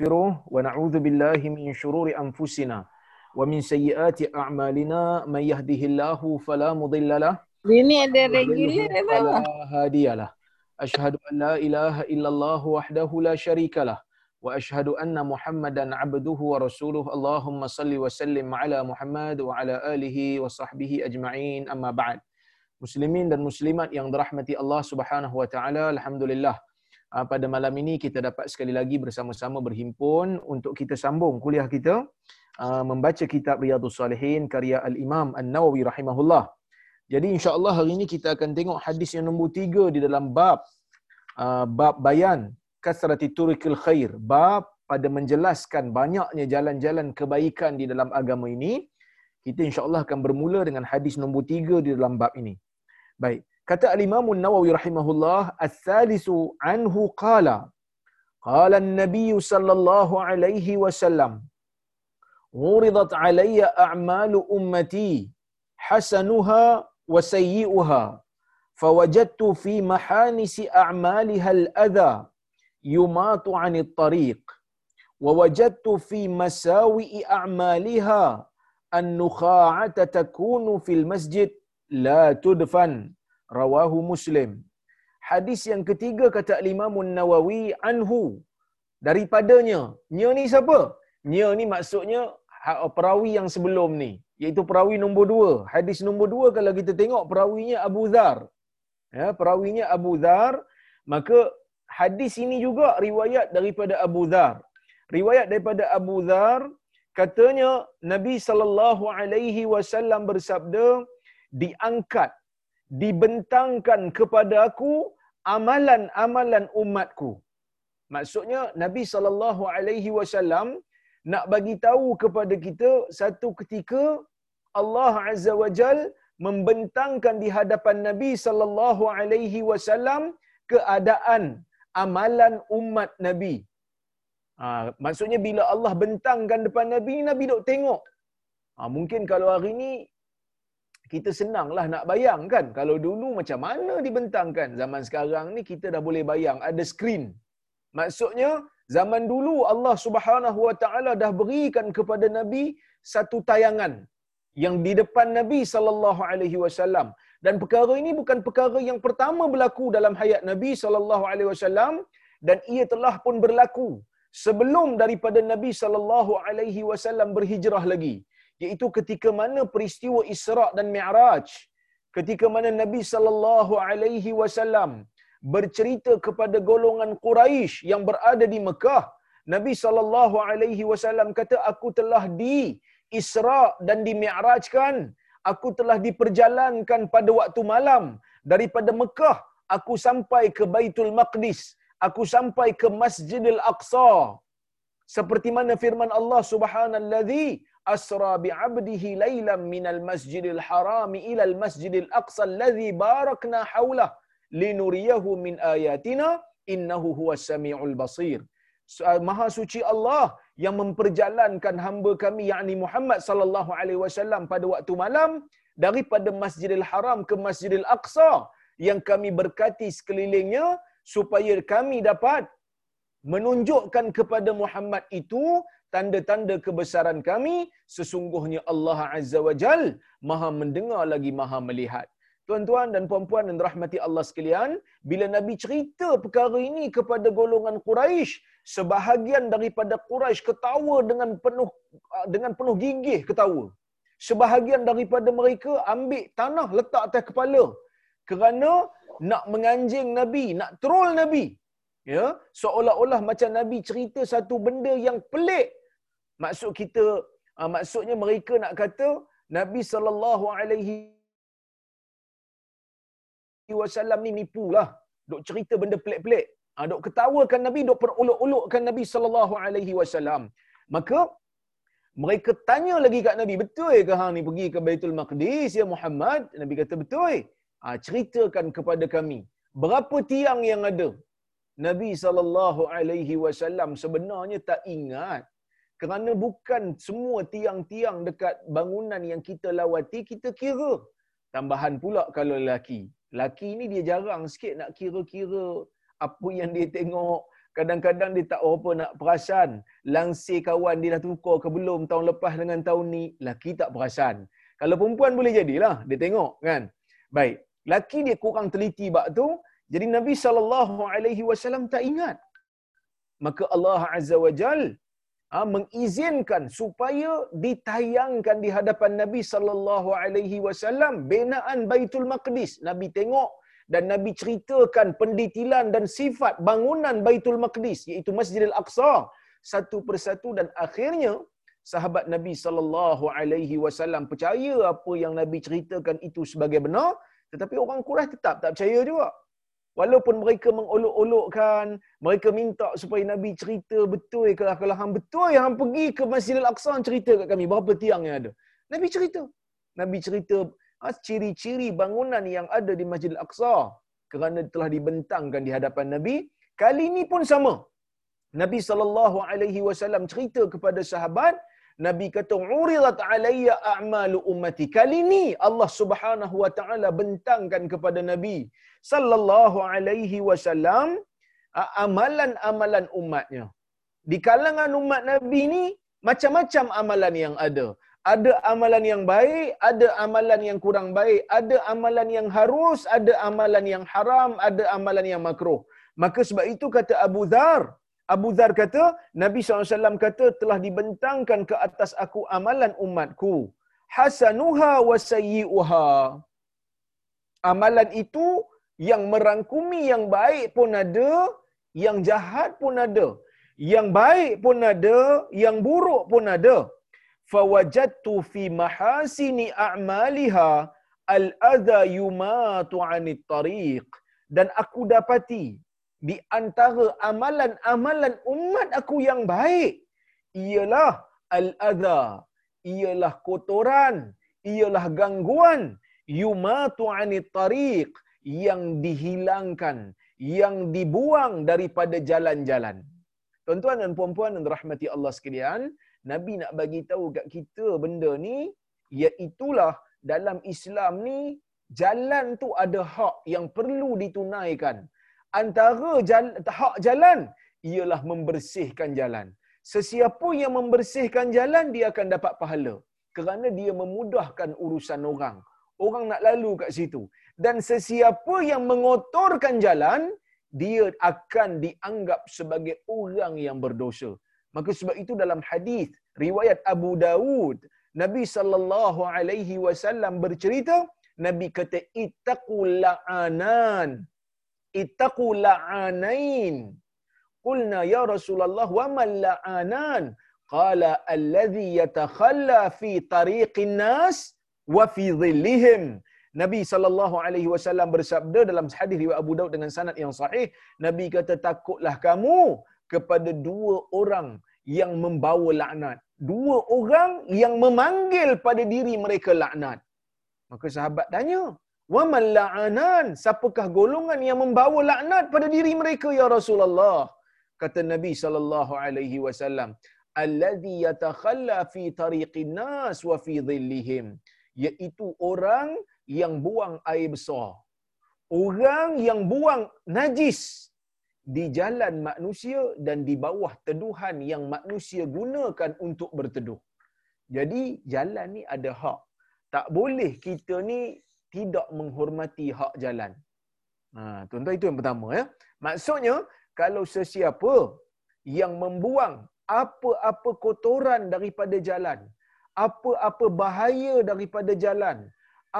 نستغفره ونعوذ بالله من شرور أنفسنا ومن سيئات أعمالنا من يهده الله فلا مضل له فلا هادي له أشهد أن لا إله إلا الله وحده لا شريك له وأشهد أن محمدا عبده ورسوله اللهم صل وسلم على محمد وعلى آله وصحبه أجمعين أما بعد مسلمين dan muslimat yang dirahmati Allah Subhanahu wa taala alhamdulillah Ah, Pada malam ini kita dapat sekali lagi bersama-sama berhimpun untuk kita sambung kuliah kita ah, membaca kitab Riyadhus Salihin karya Al-Imam An-Nawawi rahimahullah. Jadi insya-Allah hari ini kita akan tengok hadis yang nombor tiga di dalam bab ah, bab bayan kasrati turikil khair, bab pada menjelaskan banyaknya jalan-jalan kebaikan di dalam agama ini. Kita insya-Allah akan bermula dengan hadis nombor tiga di dalam bab ini. Baik. Kata Al-Imam An-Nawawi rahimahullah, "Ats-tsalisu anhu qala" Qala an-nabiy sallallahu alaihi wasallam, "Uridat alayya a'malu ummati hasanuha wa sayyi'uha, fawajadtu fi mahanisi a'maliha al-adha yumatu 'anil tariq, wa wajadtu fi masawi'i a'maliha an-nukha'ata takunu fil masjid la tudfan rawahu muslim. Hadis yang ketiga kata Imam Nawawi anhu. Daripadanya nya ni siapa? Nya ni maksudnya perawi yang sebelum ni iaitu perawi nombor dua. Hadis nombor dua kalau kita tengok perawinya Abu Dhar. Ya perawinya Abu Dhar maka hadis ini juga riwayat daripada Abu Dhar. Riwayat daripada Abu Dhar katanya Nabi sallallahu alaihi wasallam bersabda diangkat dibentangkan kepada aku amalan-amalan umatku maksudnya Nabi sallallahu alaihi wasallam nak bagi tahu kepada kita satu ketika Allah azza wajal membentangkan di hadapan Nabi sallallahu alaihi wasallam keadaan amalan umat Nabi Ha, maksudnya bila Allah bentangkan depan Nabi, Nabi duk tengok. Ha, mungkin kalau hari ni kita senanglah nak bayang kan. Kalau dulu macam mana dibentangkan. Zaman sekarang ni kita dah boleh bayang. Ada skrin. Maksudnya zaman dulu Allah subhanahu wa ta'ala dah berikan kepada Nabi satu tayangan yang di depan Nabi sallallahu alaihi wasallam dan perkara ini bukan perkara yang pertama berlaku dalam hayat Nabi sallallahu alaihi wasallam dan ia telah pun berlaku sebelum daripada Nabi sallallahu alaihi wasallam berhijrah lagi iaitu ketika mana peristiwa Isra dan Mi'raj ketika mana Nabi sallallahu alaihi wasallam bercerita kepada golongan Quraisy yang berada di Mekah Nabi sallallahu alaihi wasallam kata aku telah di Isra dan di Mi'rajkan aku telah diperjalankan pada waktu malam. Daripada Mekah aku sampai ke Baitul Maqdis. Aku sampai ke Masjidil Aqsa. Seperti mana firman Allah Subhanallazi bi 'abdihi lailan minal masjidil haram ila al aqsa allazi barakna haulah linuriyahu min ayatina innahu huwas samiul basir Maha suci Allah yang memperjalankan hamba kami yakni Muhammad sallallahu alaihi wasallam pada waktu malam daripada Masjidil Haram ke Masjidil Aqsa yang kami berkati sekelilingnya supaya kami dapat menunjukkan kepada Muhammad itu tanda-tanda kebesaran kami sesungguhnya Allah Azza wa Jal Maha mendengar lagi Maha melihat. Tuan-tuan dan puan-puan yang dirahmati Allah sekalian, bila Nabi cerita perkara ini kepada golongan Quraisy, sebahagian daripada Quraisy ketawa dengan penuh dengan penuh gigih ketawa. Sebahagian daripada mereka ambil tanah letak atas kepala kerana nak menganjing Nabi, nak troll Nabi. Ya, seolah-olah macam Nabi cerita satu benda yang pelik. Maksud kita uh, maksudnya mereka nak kata Nabi sallallahu alaihi wasallam ni nipulah. Dok cerita benda pelik-pelik. Ha, dok ketawakan Nabi, dok perolok-olokkan Nabi sallallahu alaihi wasallam. Maka mereka tanya lagi kat Nabi, betul ke hang ni pergi ke Baitul Maqdis ya Muhammad? Nabi kata betul. Ha, ceritakan kepada kami berapa tiang yang ada. Nabi sallallahu alaihi wasallam sebenarnya tak ingat kerana bukan semua tiang-tiang dekat bangunan yang kita lawati kita kira. Tambahan pula kalau lelaki. Lelaki ni dia jarang sikit nak kira-kira apa yang dia tengok, Kadang-kadang dia tak apa nak perasan. Langsir kawan dia dah tukar ke belum tahun lepas dengan tahun ni. Laki tak perasan. Kalau perempuan boleh jadilah. Dia tengok kan. Baik. Laki dia kurang teliti bak tu. Jadi Nabi SAW tak ingat. Maka Allah Azza wa Jal ha, mengizinkan supaya ditayangkan di hadapan Nabi sallallahu alaihi wasallam binaan Baitul Maqdis. Nabi tengok dan Nabi ceritakan pendetilan dan sifat bangunan Baitul Maqdis iaitu Masjidil Aqsa satu persatu dan akhirnya sahabat Nabi sallallahu alaihi wasallam percaya apa yang Nabi ceritakan itu sebagai benar tetapi orang Quraisy tetap tak percaya juga. Walaupun mereka mengolok-olokkan, mereka minta supaya Nabi cerita betul ke kalau hang betul yang hang pergi ke Masjidil Aqsa cerita kat kami berapa tiang yang ada. Nabi cerita. Nabi cerita ha, ciri-ciri bangunan yang ada di Masjidil Aqsa kerana telah dibentangkan di hadapan Nabi. Kali ini pun sama. Nabi sallallahu alaihi wasallam cerita kepada sahabat, Nabi kata uridat alayya a'malu ummati. Kali ini Allah Subhanahu wa taala bentangkan kepada Nabi sallallahu alaihi wasallam amalan-amalan umatnya. Di kalangan umat Nabi ni macam-macam amalan yang ada. Ada amalan yang baik, ada amalan yang kurang baik, ada amalan yang harus, ada amalan yang haram, ada amalan yang makruh. Maka sebab itu kata Abu Dhar, Abu Dhar kata, Nabi SAW kata telah dibentangkan ke atas aku amalan umatku. Hasanuha wa sayyi'uha. Amalan itu yang merangkumi yang baik pun ada, yang jahat pun ada. Yang baik pun ada, yang buruk pun ada. Fawajadtu fi mahasini a'maliha al-adha yumatu 'anit tariq. Dan aku dapati di antara amalan-amalan umat aku yang baik ialah al-adha, ialah kotoran, ialah gangguan yumatu 'anit tariq yang dihilangkan, yang dibuang daripada jalan-jalan. Tuan-tuan dan puan-puan yang dirahmati Allah sekalian, Nabi nak bagi tahu kat kita benda ni, iaitulah dalam Islam ni, jalan tu ada hak yang perlu ditunaikan. Antara jalan, hak jalan, ialah membersihkan jalan. Sesiapa yang membersihkan jalan, dia akan dapat pahala. Kerana dia memudahkan urusan orang. Orang nak lalu kat situ dan sesiapa yang mengotorkan jalan dia akan dianggap sebagai orang yang berdosa. Maka sebab itu dalam hadis riwayat Abu Dawud Nabi sallallahu alaihi wasallam bercerita Nabi kata ittaqul la'anan ittaqul la'anain. Qulna ya Rasulullah wa man la'anan? Qala alladhi yatakhalla fi tariqin nas wa fi dhillihim Nabi sallallahu alaihi wasallam bersabda dalam hadis riwayat Abu Daud dengan sanad yang sahih, Nabi kata takutlah kamu kepada dua orang yang membawa laknat. Dua orang yang memanggil pada diri mereka laknat. Maka sahabat tanya, "Wa man la'anan? Siapakah golongan yang membawa laknat pada diri mereka ya Rasulullah?" Kata Nabi sallallahu alaihi wasallam, "Alladhi yatakhalla fi tariqin nas wa fi dhillihim." Iaitu orang yang buang air besar. Orang yang buang najis di jalan manusia dan di bawah teduhan yang manusia gunakan untuk berteduh. Jadi jalan ni ada hak. Tak boleh kita ni tidak menghormati hak jalan. Ha, tuan-tuan itu yang pertama ya. Maksudnya kalau sesiapa yang membuang apa-apa kotoran daripada jalan, apa-apa bahaya daripada jalan,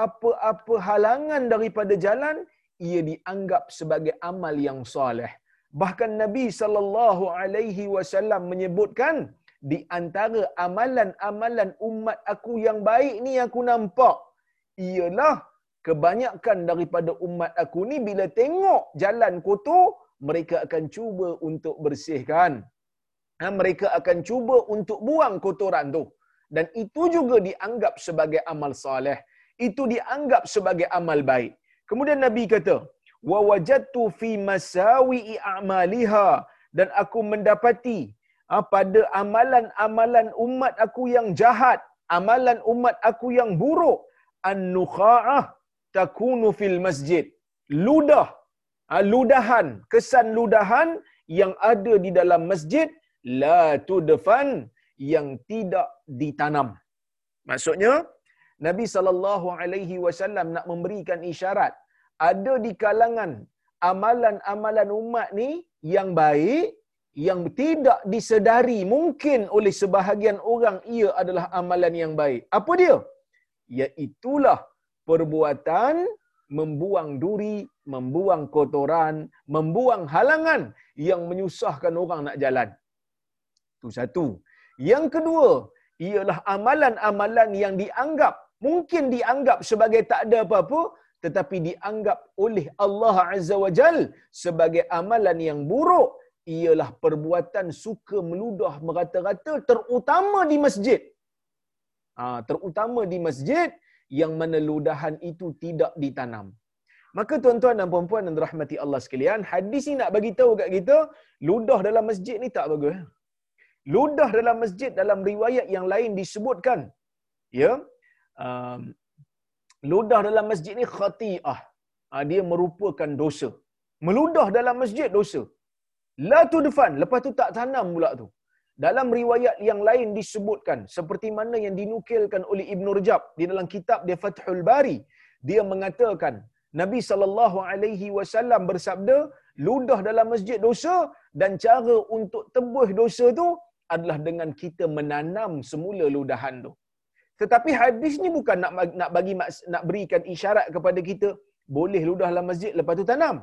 apa-apa halangan daripada jalan ia dianggap sebagai amal yang soleh. Bahkan Nabi sallallahu alaihi wasallam menyebutkan di antara amalan-amalan umat aku yang baik ni aku nampak ialah kebanyakan daripada umat aku ni bila tengok jalan kotor mereka akan cuba untuk bersihkan. Ha, mereka akan cuba untuk buang kotoran tu. Dan itu juga dianggap sebagai amal soleh itu dianggap sebagai amal baik. Kemudian Nabi kata, wa wajadtu fi masawi'i a'maliha dan aku mendapati ha, pada amalan-amalan umat aku yang jahat, amalan umat aku yang buruk, an-nukha'ah takunu fil masjid. Ludah, ha, ludahan, kesan ludahan yang ada di dalam masjid la tudfan yang tidak ditanam. Maksudnya Nabi sallallahu alaihi wasallam nak memberikan isyarat ada di kalangan amalan-amalan umat ni yang baik yang tidak disedari mungkin oleh sebahagian orang ia adalah amalan yang baik. Apa dia? Iaitulah perbuatan membuang duri, membuang kotoran, membuang halangan yang menyusahkan orang nak jalan. Itu satu. Yang kedua, ialah amalan-amalan yang dianggap, mungkin dianggap sebagai tak ada apa-apa, tetapi dianggap oleh Allah Azza wa Jal sebagai amalan yang buruk, ialah perbuatan suka meludah merata-rata terutama di masjid. Ha, terutama di masjid yang mana ludahan itu tidak ditanam. Maka tuan-tuan dan puan-puan yang dirahmati Allah sekalian, hadis ni nak bagi tahu kat kita, ludah dalam masjid ni tak bagus. Ludah dalam masjid dalam riwayat yang lain disebutkan, ya, um, ludah dalam masjid ni khati'ah. Ha, dia merupakan dosa. Meludah dalam masjid dosa. La tudfan, lepas tu tak tanam pula tu. Dalam riwayat yang lain disebutkan seperti mana yang dinukilkan oleh Ibn Rajab di dalam kitab dia Fathul Bari, dia mengatakan Nabi sallallahu alaihi wasallam bersabda, ludah dalam masjid dosa dan cara untuk tebus dosa tu adalah dengan kita menanam semula ludahan tu. Tetapi hadis ni bukan nak nak bagi nak berikan isyarat kepada kita boleh ludah dalam masjid lepas tu tanam.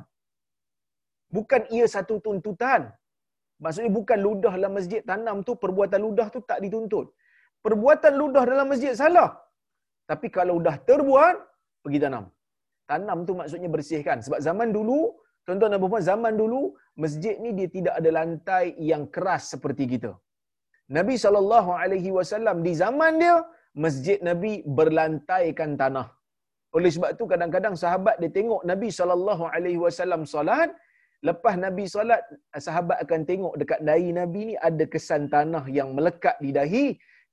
Bukan ia satu tuntutan. Maksudnya bukan ludah dalam masjid tanam tu perbuatan ludah tu tak dituntut. Perbuatan ludah dalam masjid salah. Tapi kalau dah terbuat, pergi tanam. Tanam tu maksudnya bersihkan. Sebab zaman dulu, tuan-tuan dan puan zaman dulu, masjid ni dia tidak ada lantai yang keras seperti kita. Nabi SAW di zaman dia, masjid Nabi berlantaikan tanah. Oleh sebab tu kadang-kadang sahabat dia tengok Nabi SAW salat, Lepas Nabi solat, sahabat akan tengok dekat dahi Nabi ni ada kesan tanah yang melekat di dahi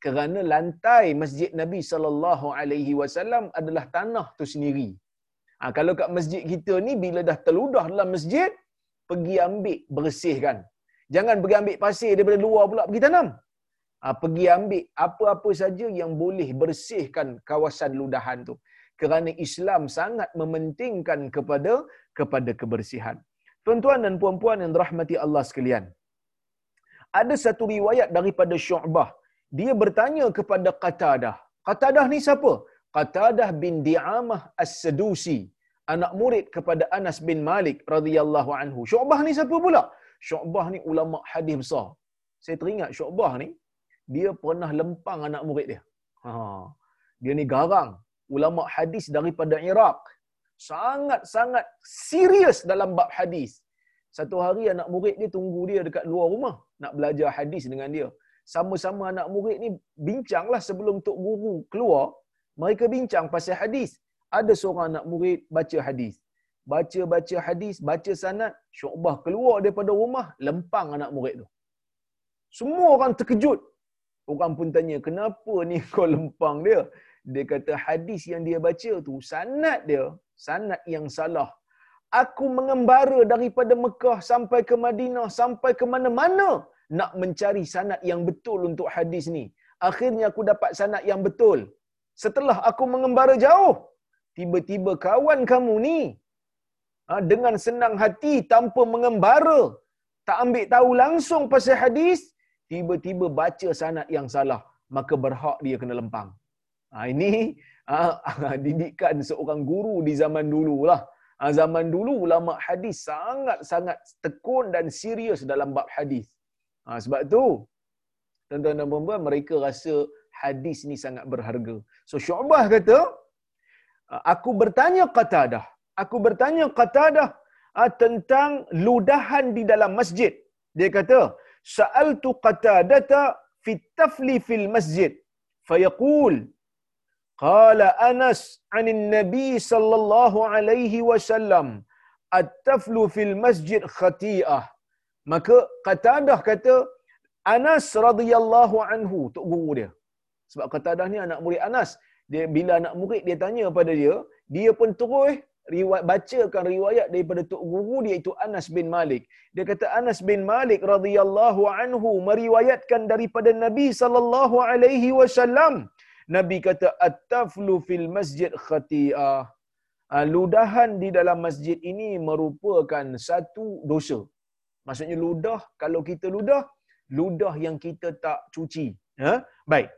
kerana lantai masjid Nabi sallallahu alaihi wasallam adalah tanah tu sendiri. Ha, kalau kat masjid kita ni bila dah terludah dalam masjid, pergi ambil bersihkan. Jangan pergi ambil pasir daripada luar pula pergi tanam. Ha, pergi ambil apa-apa saja yang boleh bersihkan kawasan ludahan tu. Kerana Islam sangat mementingkan kepada kepada kebersihan. Tuan-tuan dan puan-puan yang dirahmati Allah sekalian. Ada satu riwayat daripada Syu'bah. Dia bertanya kepada Qatadah. Qatadah ni siapa? Qatadah bin Di'amah As-Sadusi. Anak murid kepada Anas bin Malik radhiyallahu anhu. Syu'bah ni siapa pula? Syu'bah ni ulama hadis besar. Saya teringat Syu'bah ni, dia pernah lempang anak murid dia. Ha. Dia ni garang. Ulama hadis daripada Iraq sangat-sangat serius dalam bab hadis. Satu hari anak murid dia tunggu dia dekat luar rumah nak belajar hadis dengan dia. Sama-sama anak murid ni bincanglah sebelum tok guru keluar, mereka bincang pasal hadis. Ada seorang anak murid baca hadis. Baca-baca hadis, baca sanad, syu'bah keluar daripada rumah, lempang anak murid tu. Semua orang terkejut. Orang pun tanya, kenapa ni kau lempang dia? Dia kata hadis yang dia baca tu, sanad dia sanad yang salah. Aku mengembara daripada Mekah sampai ke Madinah, sampai ke mana-mana nak mencari sanad yang betul untuk hadis ni. Akhirnya aku dapat sanad yang betul. Setelah aku mengembara jauh, tiba-tiba kawan kamu ni ha, dengan senang hati tanpa mengembara, tak ambil tahu langsung pasal hadis, tiba-tiba baca sanad yang salah, maka berhak dia kena lempang. Ha, ini Ah, didikan seorang guru di zaman dulu lah. Ah, zaman dulu ulama hadis sangat-sangat tekun dan serius dalam bab hadis. Ah, sebab tu tuan-tuan dan puan mereka rasa hadis ni sangat berharga. So Syu'bah kata, aku bertanya Qatadah. Aku bertanya Qatadah tentang ludahan di dalam masjid. Dia kata, Sa'altu Qatadata fit tafli fil masjid. Fayaqul, Qala Anas 'anil Nabi sallallahu alaihi wasallam at-taflu fil masjid khati'ah. Maka Qatadah kata Anas radhiyallahu anhu tok guru dia. Sebab Qatadah ni anak murid Anas. Dia bila anak murid dia tanya pada dia, dia pun terus riwayat bacakan riwayat daripada tok guru dia itu Anas bin Malik. Dia kata Anas bin Malik radhiyallahu anhu meriwayatkan daripada Nabi sallallahu alaihi wasallam. Nabi kata at-taflu fil masjid khati'ah. Ah, ludahan di dalam masjid ini merupakan satu dosa. Maksudnya ludah, kalau kita ludah, ludah yang kita tak cuci. Ha? Baik.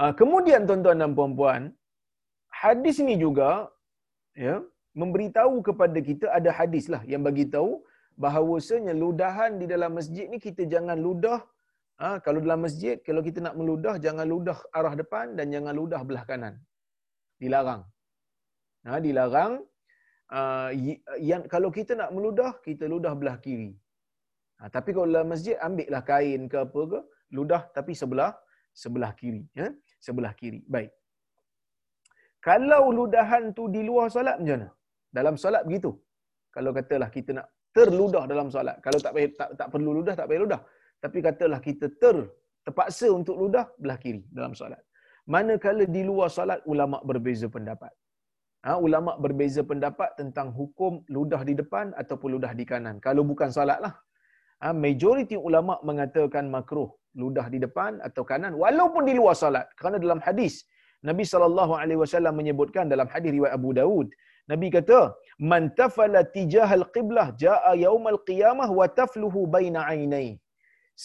Ah, kemudian tuan-tuan dan puan-puan, hadis ini juga ya, memberitahu kepada kita ada hadis lah yang bagi tahu bahawasanya ludahan di dalam masjid ni kita jangan ludah. Ha, kalau dalam masjid kalau kita nak meludah jangan ludah arah depan dan jangan ludah belah kanan. Dilarang. Ha, dilarang uh, yang kalau kita nak meludah kita ludah belah kiri. Ha, tapi kalau dalam masjid ambillah kain ke apa ke ludah tapi sebelah sebelah kiri ya sebelah kiri. Baik kalau ludahan tu di luar solat macam mana? Dalam solat begitu. Kalau katalah kita nak terludah dalam solat. Kalau tak payah, tak, tak perlu ludah, tak payah ludah. Tapi katalah kita ter terpaksa untuk ludah belah kiri dalam solat. Manakala di luar solat ulama berbeza pendapat. Ha, ulama berbeza pendapat tentang hukum ludah di depan ataupun ludah di kanan. Kalau bukan solat lah. Ha, majoriti ulama mengatakan makruh ludah di depan atau kanan walaupun di luar solat. Kerana dalam hadis Nabi sallallahu alaihi wasallam menyebutkan dalam hadis riwayat Abu Daud, Nabi kata, "Man tafala tijahal qiblah jaa yaumal qiyamah wa tafluhu baina ainai."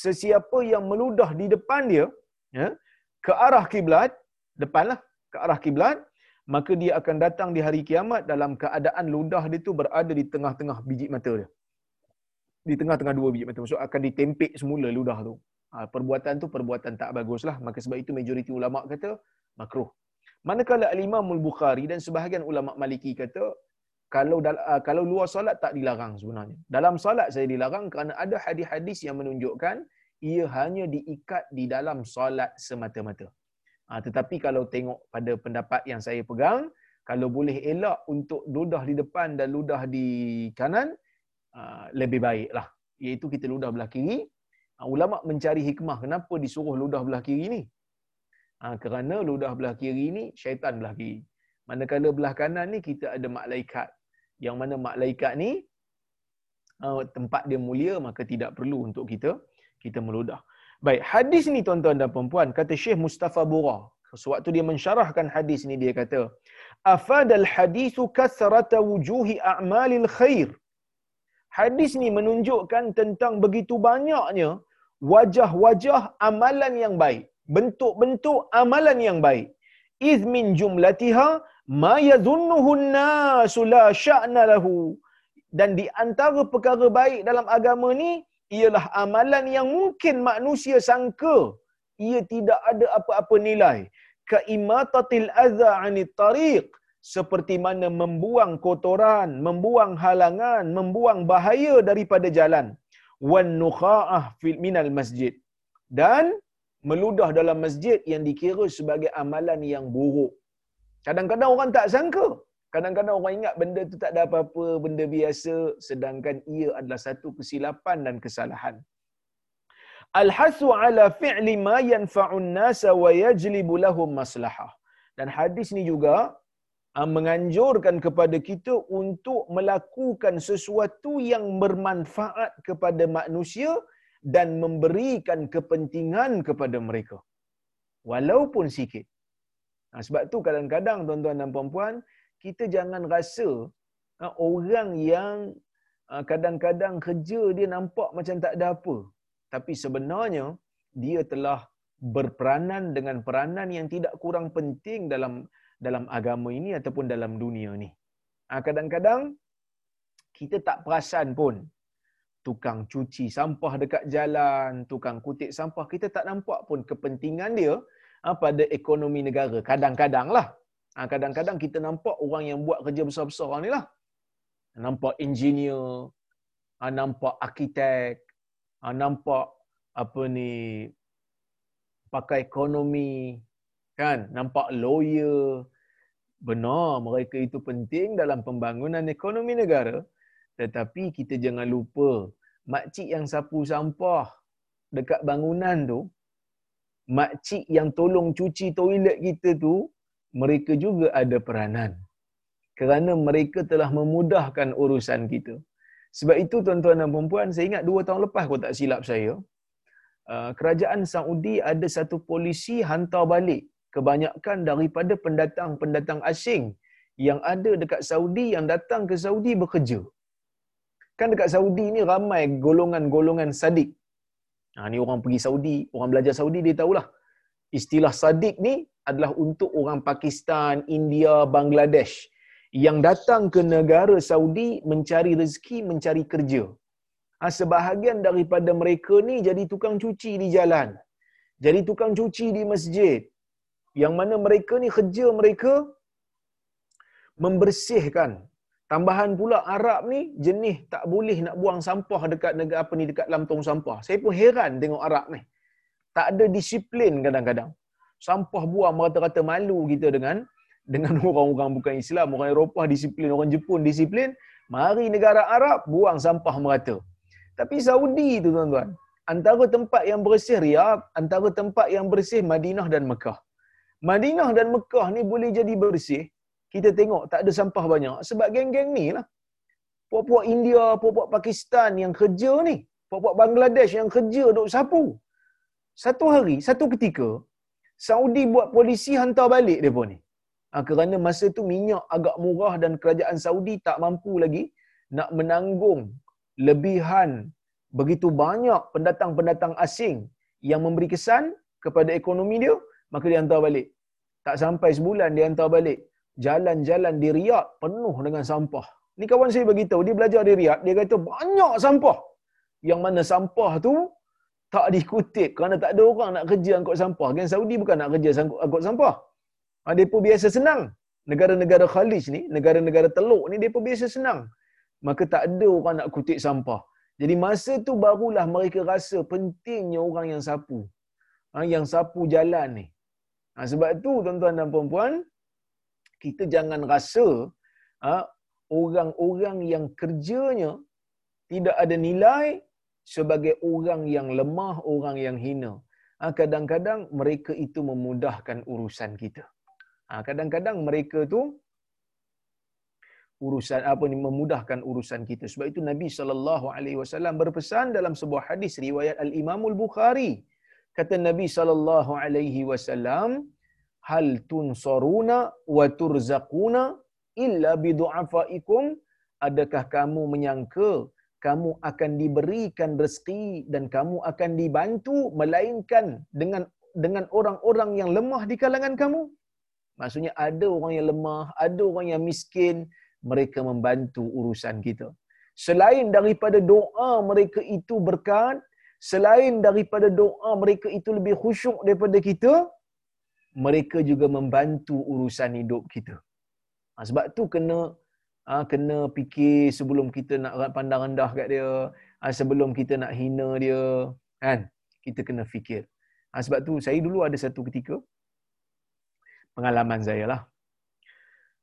Sesiapa yang meludah di depan dia, ya, ke arah kiblat, depanlah ke arah kiblat, maka dia akan datang di hari kiamat dalam keadaan ludah dia tu berada di tengah-tengah biji mata dia. Di tengah-tengah dua biji mata. Maksud akan ditempik semula ludah tu. Ha, perbuatan tu perbuatan tak baguslah. Maka sebab itu majoriti ulama kata makruh. Manakala Al-Imam Al-Bukhari dan sebahagian ulama Maliki kata kalau uh, kalau luar solat tak dilarang sebenarnya. Dalam solat saya dilarang kerana ada hadis-hadis yang menunjukkan ia hanya diikat di dalam solat semata-mata. Ha, tetapi kalau tengok pada pendapat yang saya pegang, kalau boleh elak untuk ludah di depan dan ludah di kanan, uh, lebih baiklah. Iaitu kita ludah belah kiri. Uh, ulama mencari hikmah kenapa disuruh ludah belah kiri ni. Ha, kerana ludah belah kiri ni syaitan belah kiri. Manakala belah kanan ni kita ada malaikat. Yang mana malaikat ni uh, tempat dia mulia maka tidak perlu untuk kita kita meludah. Baik, hadis ni tuan-tuan dan puan-puan kata Syekh Mustafa Bura. Sewaktu dia mensyarahkan hadis ni dia kata, "Afadal hadisu kasrata wujuhi a'malil khair." Hadis ni menunjukkan tentang begitu banyaknya wajah-wajah amalan yang baik bentuk-bentuk amalan yang baik. Iz min jumlatiha ma yadhunnuhu an-nasu la sya'na lahu. Dan di antara perkara baik dalam agama ni ialah amalan yang mungkin manusia sangka ia tidak ada apa-apa nilai. Ka imatatil adza 'anit tariq seperti mana membuang kotoran, membuang halangan, membuang bahaya daripada jalan. Wan nukha'ah fil minal masjid. Dan meludah dalam masjid yang dikira sebagai amalan yang buruk. Kadang-kadang orang tak sangka. Kadang-kadang orang ingat benda tu tak ada apa-apa, benda biasa sedangkan ia adalah satu kesilapan dan kesalahan. Al-hasu ala fi'li ma yanfa'un nasa wa yajlibu lahum maslahah. Dan hadis ni juga ah, menganjurkan kepada kita untuk melakukan sesuatu yang bermanfaat kepada manusia dan memberikan kepentingan kepada mereka. Walaupun sikit. Ha, sebab tu kadang-kadang tuan-tuan dan puan-puan, kita jangan rasa ha, orang yang ha, kadang-kadang kerja dia nampak macam tak ada apa. Tapi sebenarnya dia telah berperanan dengan peranan yang tidak kurang penting dalam dalam agama ini ataupun dalam dunia ni. Kadang-kadang kita tak perasan pun tukang cuci sampah dekat jalan, tukang kutip sampah, kita tak nampak pun kepentingan dia ha, pada ekonomi negara. Kadang-kadang lah. Ha, kadang-kadang kita nampak orang yang buat kerja besar-besar ni lah. Nampak engineer, ha, nampak arkitek, ha, nampak apa ni pakai ekonomi, kan? Nampak lawyer. Benar, mereka itu penting dalam pembangunan ekonomi negara. Tetapi kita jangan lupa, makcik yang sapu sampah dekat bangunan tu, makcik yang tolong cuci toilet kita tu, mereka juga ada peranan. kerana mereka telah memudahkan urusan kita. Sebab itu tuan-tuan dan puan saya ingat dua tahun lepas kalau tak silap saya, uh, kerajaan Saudi ada satu polisi hantar balik kebanyakan daripada pendatang-pendatang asing yang ada dekat Saudi yang datang ke Saudi bekerja. Kan dekat Saudi ni ramai golongan-golongan sadik. Ha, ni orang pergi Saudi, orang belajar Saudi dia tahulah. Istilah sadik ni adalah untuk orang Pakistan, India, Bangladesh yang datang ke negara Saudi mencari rezeki, mencari kerja. Ha, sebahagian daripada mereka ni jadi tukang cuci di jalan. Jadi tukang cuci di masjid. Yang mana mereka ni kerja mereka membersihkan. Tambahan pula Arab ni jenis tak boleh nak buang sampah dekat negara apa ni dekat dalam tong sampah. Saya pun heran tengok Arab ni. Tak ada disiplin kadang-kadang. Sampah buang rata-rata malu kita dengan dengan orang-orang bukan Islam, orang Eropah disiplin, orang Jepun disiplin, mari negara Arab buang sampah merata. Tapi Saudi tu tuan-tuan, antara tempat yang bersih Riyadh, antara tempat yang bersih Madinah dan Mekah. Madinah dan Mekah ni boleh jadi bersih, kita tengok tak ada sampah banyak sebab geng-geng ni lah. Puak-puak India, puak-puak Pakistan yang kerja ni, puak-puak Bangladesh yang kerja duk sapu. Satu hari, satu ketika, Saudi buat polisi hantar balik depa ni. Ha, kerana masa tu minyak agak murah dan kerajaan Saudi tak mampu lagi nak menanggung lebihan begitu banyak pendatang-pendatang asing yang memberi kesan kepada ekonomi dia, maka dia hantar balik. Tak sampai sebulan dia hantar balik. Jalan-jalan di Riyadh penuh dengan sampah. Ni kawan saya beritahu, dia belajar di Riyadh, dia kata banyak sampah. Yang mana sampah tu tak dikutip kerana tak ada orang nak kerja angkut sampah. Kan Saudi bukan nak kerja angkut sampah. Ha, dia pun biasa senang. Negara-negara Khalij ni, negara-negara teluk ni, dia pun biasa senang. Maka tak ada orang nak kutip sampah. Jadi masa tu barulah mereka rasa pentingnya orang yang sapu. Ha, yang sapu jalan ni. Ha, sebab tu tuan-tuan dan puan-puan, kita jangan rasa ha, orang-orang yang kerjanya tidak ada nilai sebagai orang yang lemah, orang yang hina. Ha, kadang-kadang mereka itu memudahkan urusan kita. Ha, kadang-kadang mereka tu urusan apa ni memudahkan urusan kita. Sebab itu Nabi sallallahu alaihi wasallam berpesan dalam sebuah hadis riwayat Al Imam Al Bukhari. Kata Nabi sallallahu alaihi wasallam, "Hal tunsaruna wa turzaquna illa bi du'afaikum?" Adakah kamu menyangka kamu akan diberikan rezeki dan kamu akan dibantu melainkan dengan dengan orang-orang yang lemah di kalangan kamu? Maksudnya ada orang yang lemah, ada orang yang miskin, mereka membantu urusan kita. Selain daripada doa mereka itu berkat, selain daripada doa mereka itu lebih khusyuk daripada kita, mereka juga membantu urusan hidup kita. Ha, sebab tu kena ha, kena fikir sebelum kita nak pandang rendah kat dia, ha, sebelum kita nak hina dia, kan? Kita kena fikir. Ha, sebab tu saya dulu ada satu ketika pengalaman saya lah.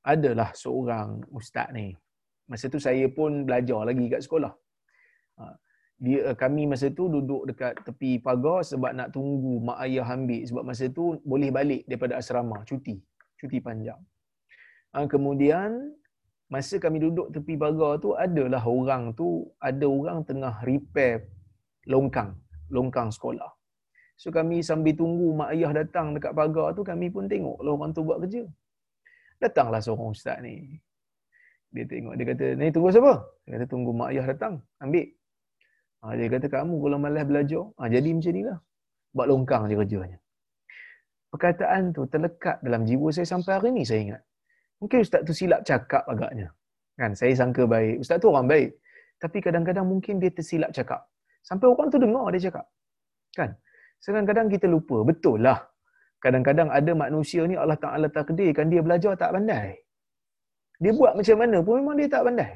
Adalah seorang ustaz ni. Masa tu saya pun belajar lagi kat sekolah. Dia, kami masa tu duduk dekat tepi pagar sebab nak tunggu mak ayah ambil. Sebab masa tu boleh balik daripada asrama, cuti. Cuti panjang. Ha, kemudian, masa kami duduk tepi pagar tu, adalah orang tu, ada orang tengah repair longkang. Longkang sekolah. So kami sambil tunggu mak ayah datang dekat pagar tu kami pun tengok lah orang tu buat kerja. Datanglah seorang ustaz ni. Dia tengok dia kata, "Ni tunggu siapa?" Dia kata, "Tunggu mak ayah datang, ambil." Ha, dia kata, "Kamu kalau malas belajar, ha, jadi macam nilah. Buat longkang je kerjanya." Perkataan tu terlekat dalam jiwa saya sampai hari ni saya ingat. Mungkin ustaz tu silap cakap agaknya. Kan saya sangka baik. Ustaz tu orang baik. Tapi kadang-kadang mungkin dia tersilap cakap. Sampai orang tu dengar dia cakap. Kan? Kadang-kadang kita lupa. Betul lah. Kadang-kadang ada manusia ni Allah Ta'ala takdirkan dia belajar tak pandai. Dia buat macam mana pun memang dia tak pandai.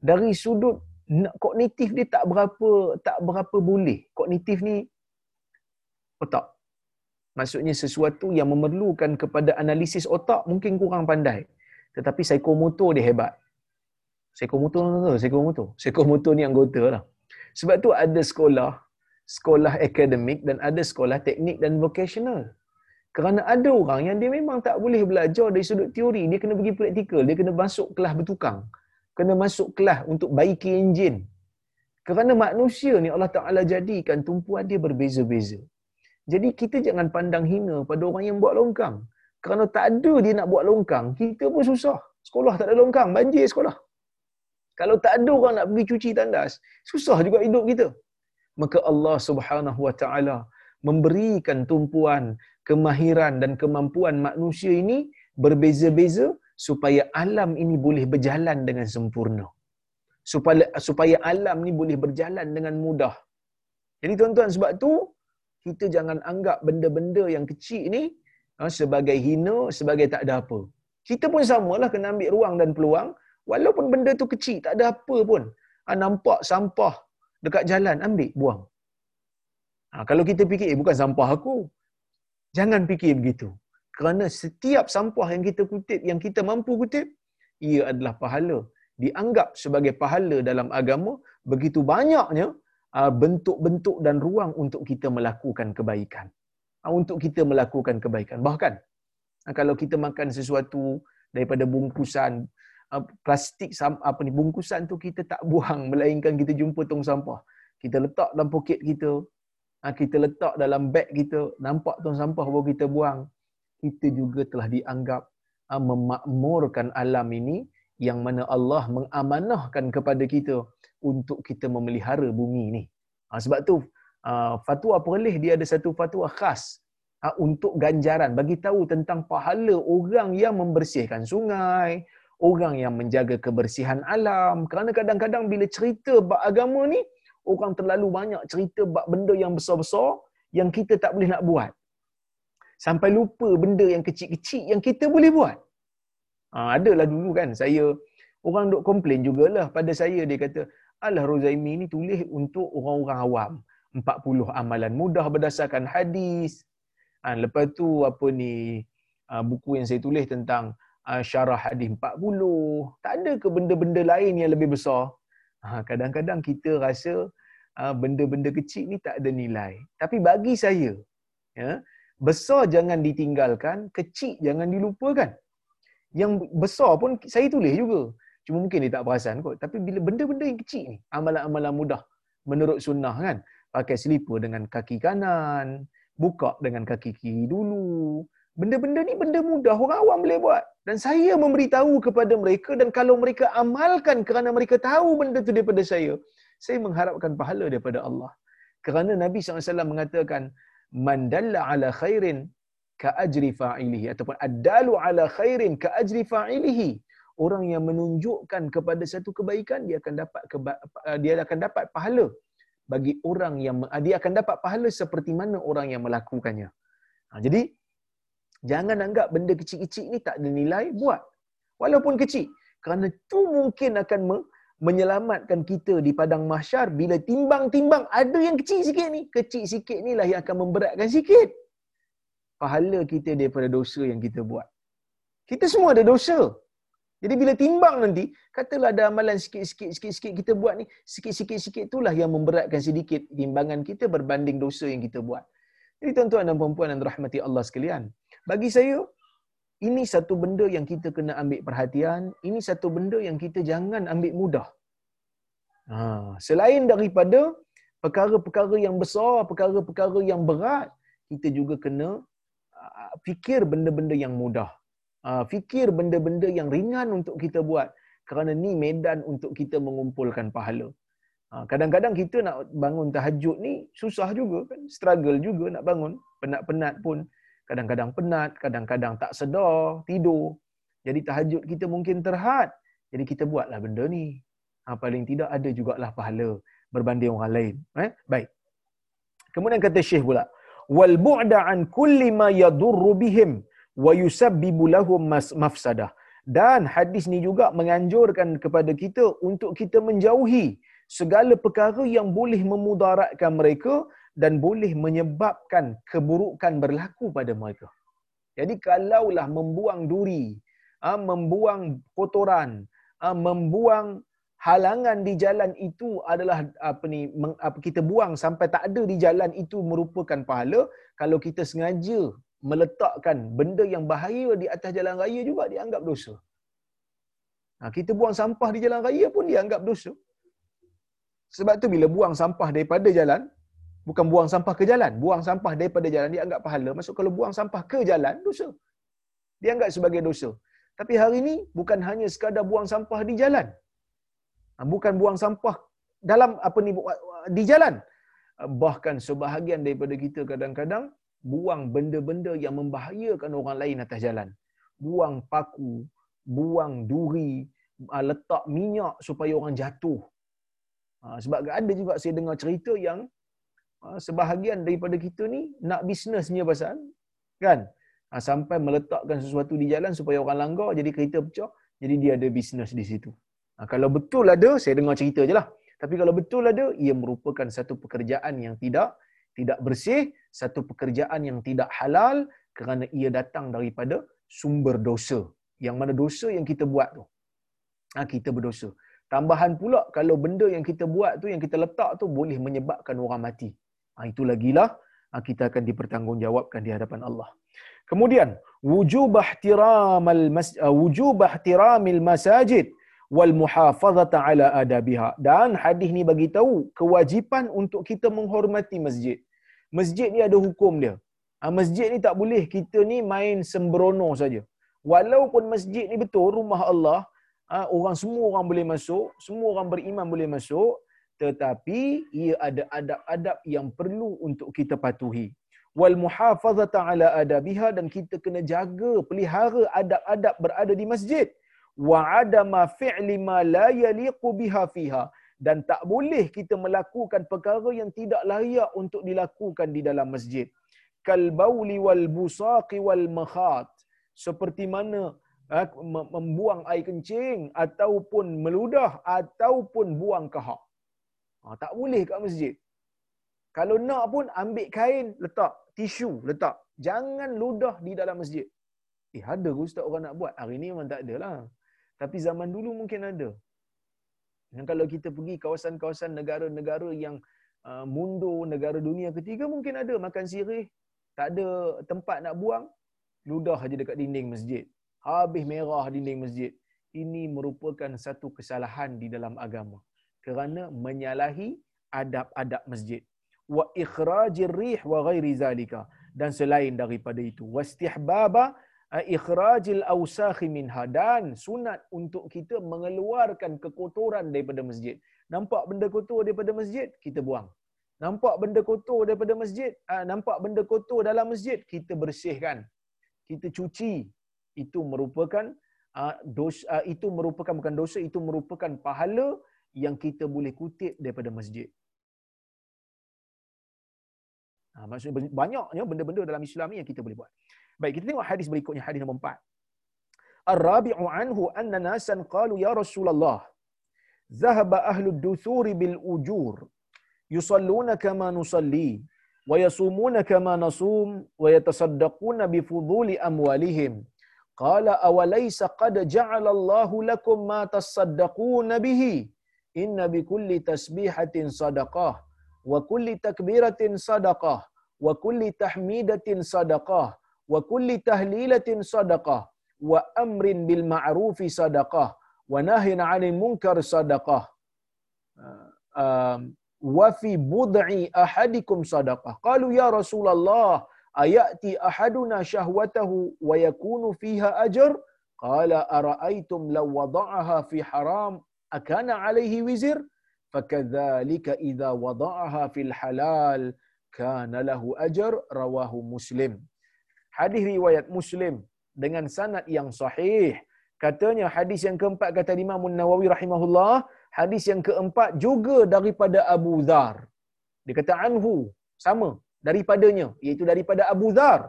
Dari sudut kognitif dia tak berapa tak berapa boleh. Kognitif ni otak. Maksudnya sesuatu yang memerlukan kepada analisis otak mungkin kurang pandai. Tetapi psikomotor dia hebat. Psikomotor tu, psikomotor. Psikomotor ni anggota lah. Sebab tu ada sekolah sekolah akademik dan ada sekolah teknik dan vocational. Kerana ada orang yang dia memang tak boleh belajar dari sudut teori, dia kena pergi praktikal, dia kena masuk kelas bertukang. Kena masuk kelas untuk baiki enjin. Kerana manusia ni Allah Ta'ala jadikan tumpuan dia berbeza-beza. Jadi kita jangan pandang hina pada orang yang buat longkang. Kerana tak ada dia nak buat longkang, kita pun susah. Sekolah tak ada longkang, banjir sekolah. Kalau tak ada orang nak pergi cuci tandas, susah juga hidup kita. Maka Allah Subhanahu Wa Ta'ala memberikan tumpuan kemahiran dan kemampuan manusia ini berbeza-beza supaya alam ini boleh berjalan dengan sempurna. Supaya supaya alam ni boleh berjalan dengan mudah. Jadi tuan-tuan sebab tu kita jangan anggap benda-benda yang kecil ni ha, sebagai hina, sebagai tak ada apa. Kita pun samalah kena ambil ruang dan peluang walaupun benda tu kecil, tak ada apa pun. Ha, nampak sampah dekat jalan, ambil, buang. Ha, kalau kita fikir, eh, bukan sampah aku. Jangan fikir begitu. Kerana setiap sampah yang kita kutip, yang kita mampu kutip, ia adalah pahala. Dianggap sebagai pahala dalam agama, begitu banyaknya ah, bentuk-bentuk dan ruang untuk kita melakukan kebaikan. Ah, untuk kita melakukan kebaikan. Bahkan, ah, kalau kita makan sesuatu daripada bungkusan, plastik apa ni bungkusan tu kita tak buang melainkan kita jumpa tong sampah kita letak dalam poket kita kita letak dalam beg kita nampak tong sampah baru kita buang kita juga telah dianggap uh, memakmurkan alam ini yang mana Allah mengamanahkan kepada kita untuk kita memelihara bumi ini. Uh, sebab tu uh, fatwa perlih dia ada satu fatwa khas uh, untuk ganjaran bagi tahu tentang pahala orang yang membersihkan sungai, orang yang menjaga kebersihan alam. Kerana kadang-kadang bila cerita bab agama ni, orang terlalu banyak cerita bab benda yang besar-besar yang kita tak boleh nak buat sampai lupa benda yang kecil-kecil yang kita boleh buat. Ha, adalah dulu kan saya orang duk komplain jugalah pada saya dia kata alah Rozaimi ni tulis untuk orang-orang awam 40 amalan mudah berdasarkan hadis. Ha, lepas tu apa ni ha, buku yang saya tulis tentang ha, syarah hadis 40. Tak ada ke benda-benda lain yang lebih besar? Ha, kadang-kadang kita rasa ha, benda-benda kecil ni tak ada nilai. Tapi bagi saya, ya, besar jangan ditinggalkan, kecil jangan dilupakan. Yang besar pun saya tulis juga. Cuma mungkin dia tak perasan kot. Tapi bila benda-benda yang kecil ni, amalan-amalan mudah menurut sunnah kan. Pakai selipar dengan kaki kanan, buka dengan kaki kiri dulu. Benda-benda ni benda mudah orang awam boleh buat. Dan saya memberitahu kepada mereka dan kalau mereka amalkan kerana mereka tahu benda tu daripada saya, saya mengharapkan pahala daripada Allah. Kerana Nabi SAW mengatakan, man dalla ala khairin ka ajri fa'ilihi ataupun adalu ala khairin ka ajri fa'ilihi orang yang menunjukkan kepada satu kebaikan dia akan dapat keba- dia akan dapat pahala bagi orang yang dia akan dapat pahala seperti mana orang yang melakukannya. Ha, jadi jangan anggap benda kecil-kecil ni tak ada nilai buat. Walaupun kecil kerana tu mungkin akan menyelamatkan kita di padang mahsyar bila timbang-timbang ada yang kecil sikit ni. Kecil sikit ni lah yang akan memberatkan sikit. Pahala kita daripada dosa yang kita buat. Kita semua ada dosa. Jadi bila timbang nanti, katalah ada amalan sikit-sikit sikit-sikit kita buat ni, sikit-sikit-sikit itulah yang memberatkan sedikit timbangan kita berbanding dosa yang kita buat. Jadi tuan-tuan dan puan-puan yang rahmati Allah sekalian, bagi saya, ini satu benda yang kita kena ambil perhatian, ini satu benda yang kita jangan ambil mudah. Ha, selain daripada perkara-perkara yang besar, perkara-perkara yang berat, kita juga kena fikir benda-benda yang mudah. Uh, fikir benda-benda yang ringan untuk kita buat. Kerana ni medan untuk kita mengumpulkan pahala. Uh, kadang-kadang kita nak bangun tahajud ni susah juga kan. Struggle juga nak bangun. Penat-penat pun kadang-kadang penat, kadang-kadang tak sedar, tidur. Jadi tahajud kita mungkin terhad. Jadi kita buatlah benda ni. Ha, paling tidak ada jugalah pahala berbanding orang lain. Eh? Baik. Kemudian kata Syekh pula. Wal bu'da an kulli ma yadurru bihim wa yusabbibu lahum mafsadah. Dan hadis ni juga menganjurkan kepada kita untuk kita menjauhi segala perkara yang boleh memudaratkan mereka dan boleh menyebabkan keburukan berlaku pada mereka. Jadi kalaulah membuang duri, ah, membuang kotoran, ah, membuang halangan di jalan itu adalah apa ni kita buang sampai tak ada di jalan itu merupakan pahala kalau kita sengaja meletakkan benda yang bahaya di atas jalan raya juga dianggap dosa. Ha, kita buang sampah di jalan raya pun dianggap dosa. Sebab tu bila buang sampah daripada jalan, bukan buang sampah ke jalan, buang sampah daripada jalan dianggap pahala. Maksud kalau buang sampah ke jalan, dosa. Dianggap sebagai dosa. Tapi hari ini bukan hanya sekadar buang sampah di jalan. Ha, bukan buang sampah dalam apa ni di jalan. Ha, bahkan sebahagian daripada kita kadang-kadang buang benda-benda yang membahayakan orang lain atas jalan. Buang paku, buang duri, ha, letak minyak supaya orang jatuh. Sebab ada juga saya dengar cerita yang sebahagian daripada kita ni nak bisnesnya pasal kan? Ha, sampai meletakkan sesuatu di jalan supaya orang langgar jadi kereta pecah jadi dia ada bisnes di situ. Ha, kalau betul ada saya dengar cerita je lah. Tapi kalau betul ada ia merupakan satu pekerjaan yang tidak tidak bersih satu pekerjaan yang tidak halal kerana ia datang daripada sumber dosa. Yang mana dosa yang kita buat tu. Ha, kita berdosa. Tambahan pula kalau benda yang kita buat tu yang kita letak tu boleh menyebabkan orang mati ha, itu lagilah ha, kita akan dipertanggungjawabkan di hadapan Allah Kemudian wujub ihtiramal mas uh, wujub ihtiramil masajid wal muhafazata ala adabiha dan hadis ni bagi tahu kewajipan untuk kita menghormati masjid. Masjid ni ada hukum dia. Masjid ni tak boleh kita ni main sembrono saja. Walaupun masjid ni betul rumah Allah, orang semua orang boleh masuk, semua orang beriman boleh masuk, tetapi ia ada adab-adab yang perlu untuk kita patuhi. Wal muhafazata ala adabiha dan kita kena jaga pelihara adab-adab berada di masjid. Wa adama fi'li ma la yaliqu biha fiha. Dan tak boleh kita melakukan perkara yang tidak layak untuk dilakukan di dalam masjid. Kal bauli wal busaqi wal makhat. Seperti mana ha, membuang air kencing ataupun meludah ataupun buang kahak ha, tak boleh kat masjid kalau nak pun ambil kain letak, tisu letak. Jangan ludah di dalam masjid. Eh ada ke ustaz orang nak buat? Hari ni memang tak ada lah. Tapi zaman dulu mungkin ada. Dan kalau kita pergi kawasan-kawasan negara-negara yang uh, mundur, negara dunia ketiga mungkin ada makan sirih. Tak ada tempat nak buang. Ludah aja dekat dinding masjid. Habis merah dinding masjid. Ini merupakan satu kesalahan di dalam agama. Kerana menyalahi adab-adab masjid. Wa ikhrajir rih wa ghairi zalika. Dan selain daripada itu wastihbaba ikhrajil awsakh minha. Dan sunat untuk kita mengeluarkan kekotoran daripada masjid. Nampak benda kotor daripada masjid kita buang. Nampak benda kotor daripada masjid nampak benda kotor dalam masjid kita bersihkan. Kita cuci. Itu merupakan dosa itu merupakan bukan dosa itu merupakan pahala yang kita boleh kutip daripada masjid Ha, maksudnya banyaknya benda-benda dalam Islam ni yang kita boleh buat. Baik, kita tengok hadis berikutnya, hadis nombor empat. Ar-rabi'u anhu anna nasan qalu ya Rasulullah zahaba ahlu duthuri bil ujur yusalluna kama nusalli wa yasumuna kama nasum wa yatasaddaquna bi fuduli amwalihim qala awalaysa qad ja'ala Allahu إن بكل تسبيحة صدقة وكل تكبيرة صدقة وكل تحميدة صدقة وكل تهليلة صدقة وأمر بالمعروف صدقة ونهي عن المنكر صدقة آه، وفي بضع أحدكم صدقة. قالوا يا رسول الله أيأتي أحدنا شهوته ويكون فيها أجر؟ قال أرأيتم لو وضعها في حرام akana 'alayhi wizr fakadzalika idza wada'aha fil halal kana lahu ajr rawahu muslim. Hadis riwayat muslim dengan sanad yang sahih. Katanya hadis yang keempat kata Imam Nawawi rahimahullah hadis yang keempat juga daripada Abu Dhar. Dia kata anhu sama daripadanya iaitu daripada Abu Dhar.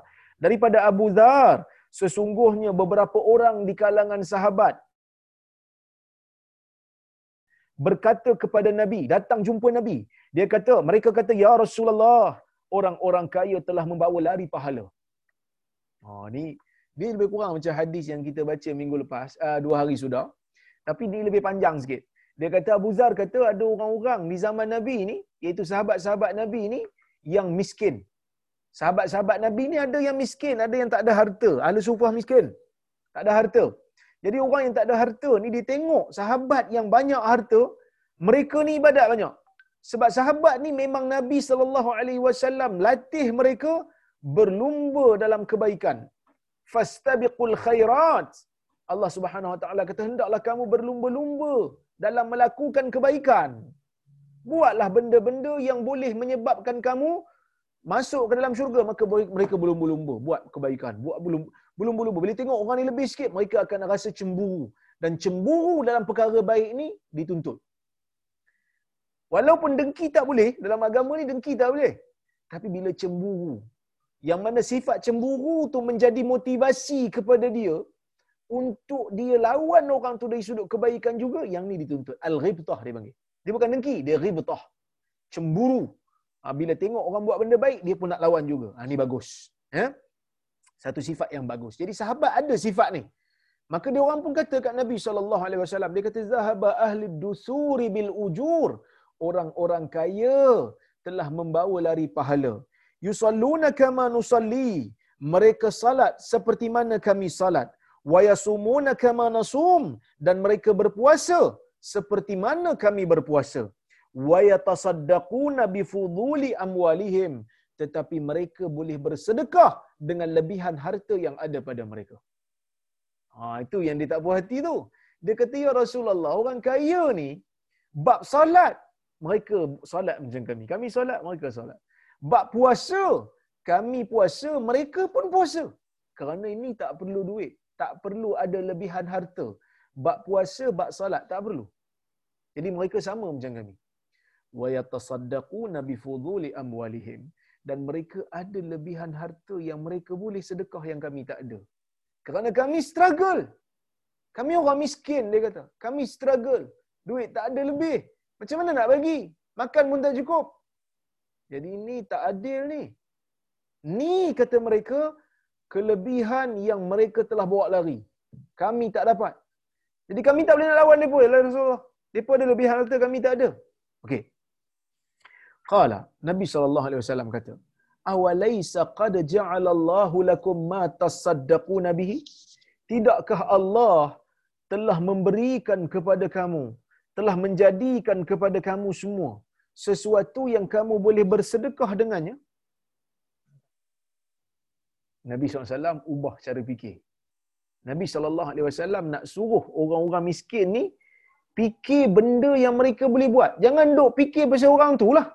Daripada Abu Dhar sesungguhnya beberapa orang di kalangan sahabat berkata kepada Nabi, datang jumpa Nabi. Dia kata, mereka kata, Ya Rasulullah, orang-orang kaya telah membawa lari pahala. Oh, ni ni lebih kurang macam hadis yang kita baca minggu lepas, uh, dua hari sudah. Tapi dia lebih panjang sikit. Dia kata, Abu Zar kata ada orang-orang di zaman Nabi ni, iaitu sahabat-sahabat Nabi ni, yang miskin. Sahabat-sahabat Nabi ni ada yang miskin, ada yang tak ada harta. Ahli sufah miskin. Tak ada harta. Jadi orang yang tak ada harta ni dia tengok sahabat yang banyak harta, mereka ni ibadat banyak. Sebab sahabat ni memang Nabi sallallahu alaihi wasallam latih mereka berlumba dalam kebaikan. Fastabiqul khairat. Allah Subhanahu wa taala kata hendaklah kamu berlumba-lumba dalam melakukan kebaikan. Buatlah benda-benda yang boleh menyebabkan kamu masuk ke dalam syurga maka mereka berlumba-lumba buat kebaikan buat belum belum-belum bila tengok orang ni lebih sikit mereka akan rasa cemburu. Dan cemburu dalam perkara baik ni dituntut. Walaupun dengki tak boleh dalam agama ni dengki tak boleh. Tapi bila cemburu yang mana sifat cemburu tu menjadi motivasi kepada dia untuk dia lawan orang tu dari sudut kebaikan juga yang ni dituntut. Al-ghibtah dia panggil. Dia bukan dengki dia ghibtah. Cemburu. Ha, bila tengok orang buat benda baik, dia pun nak lawan juga. Ha, ini bagus. Ya? Satu sifat yang bagus. Jadi sahabat ada sifat ni. Maka dia orang pun kata kat Nabi SAW, dia kata, Zahaba ahli dusuri bil ujur. Orang-orang kaya telah membawa lari pahala. Yusalluna kama nusalli. Mereka salat seperti mana kami salat. Wa yasumuna kama nasum. Dan mereka berpuasa seperti mana kami berpuasa wa yatasaddaquna bi fuduli amwalihim tetapi mereka boleh bersedekah dengan lebihan harta yang ada pada mereka. Ha, itu yang dia tak puas hati tu. Dia kata, Ya Rasulullah, orang kaya ni, bab salat, mereka salat macam kami. Kami salat, mereka salat. Bab puasa, kami puasa, mereka pun puasa. Kerana ini tak perlu duit. Tak perlu ada lebihan harta. Bab puasa, bab salat, tak perlu. Jadi mereka sama macam kami bi fuduli amwalihim dan mereka ada lebihan harta yang mereka boleh sedekah yang kami tak ada. Kerana kami struggle. Kami orang miskin dia kata. Kami struggle. Duit tak ada lebih. Macam mana nak bagi? Makan pun tak cukup. Jadi ini tak adil ni. Ni kata mereka kelebihan yang mereka telah bawa lari. Kami tak dapat. Jadi kami tak boleh nak lawan mereka mereka ada lebihan harta kami tak ada. Okey Qala Nabi sallallahu alaihi wasallam kata, "Awalaysa qad ja'ala Allahu lakum ma tasaddaquna bihi?" Tidakkah Allah telah memberikan kepada kamu, telah menjadikan kepada kamu semua sesuatu yang kamu boleh bersedekah dengannya? Nabi SAW ubah cara fikir. Nabi SAW nak suruh orang-orang miskin ni fikir benda yang mereka boleh buat. Jangan duk fikir pasal orang tu lah.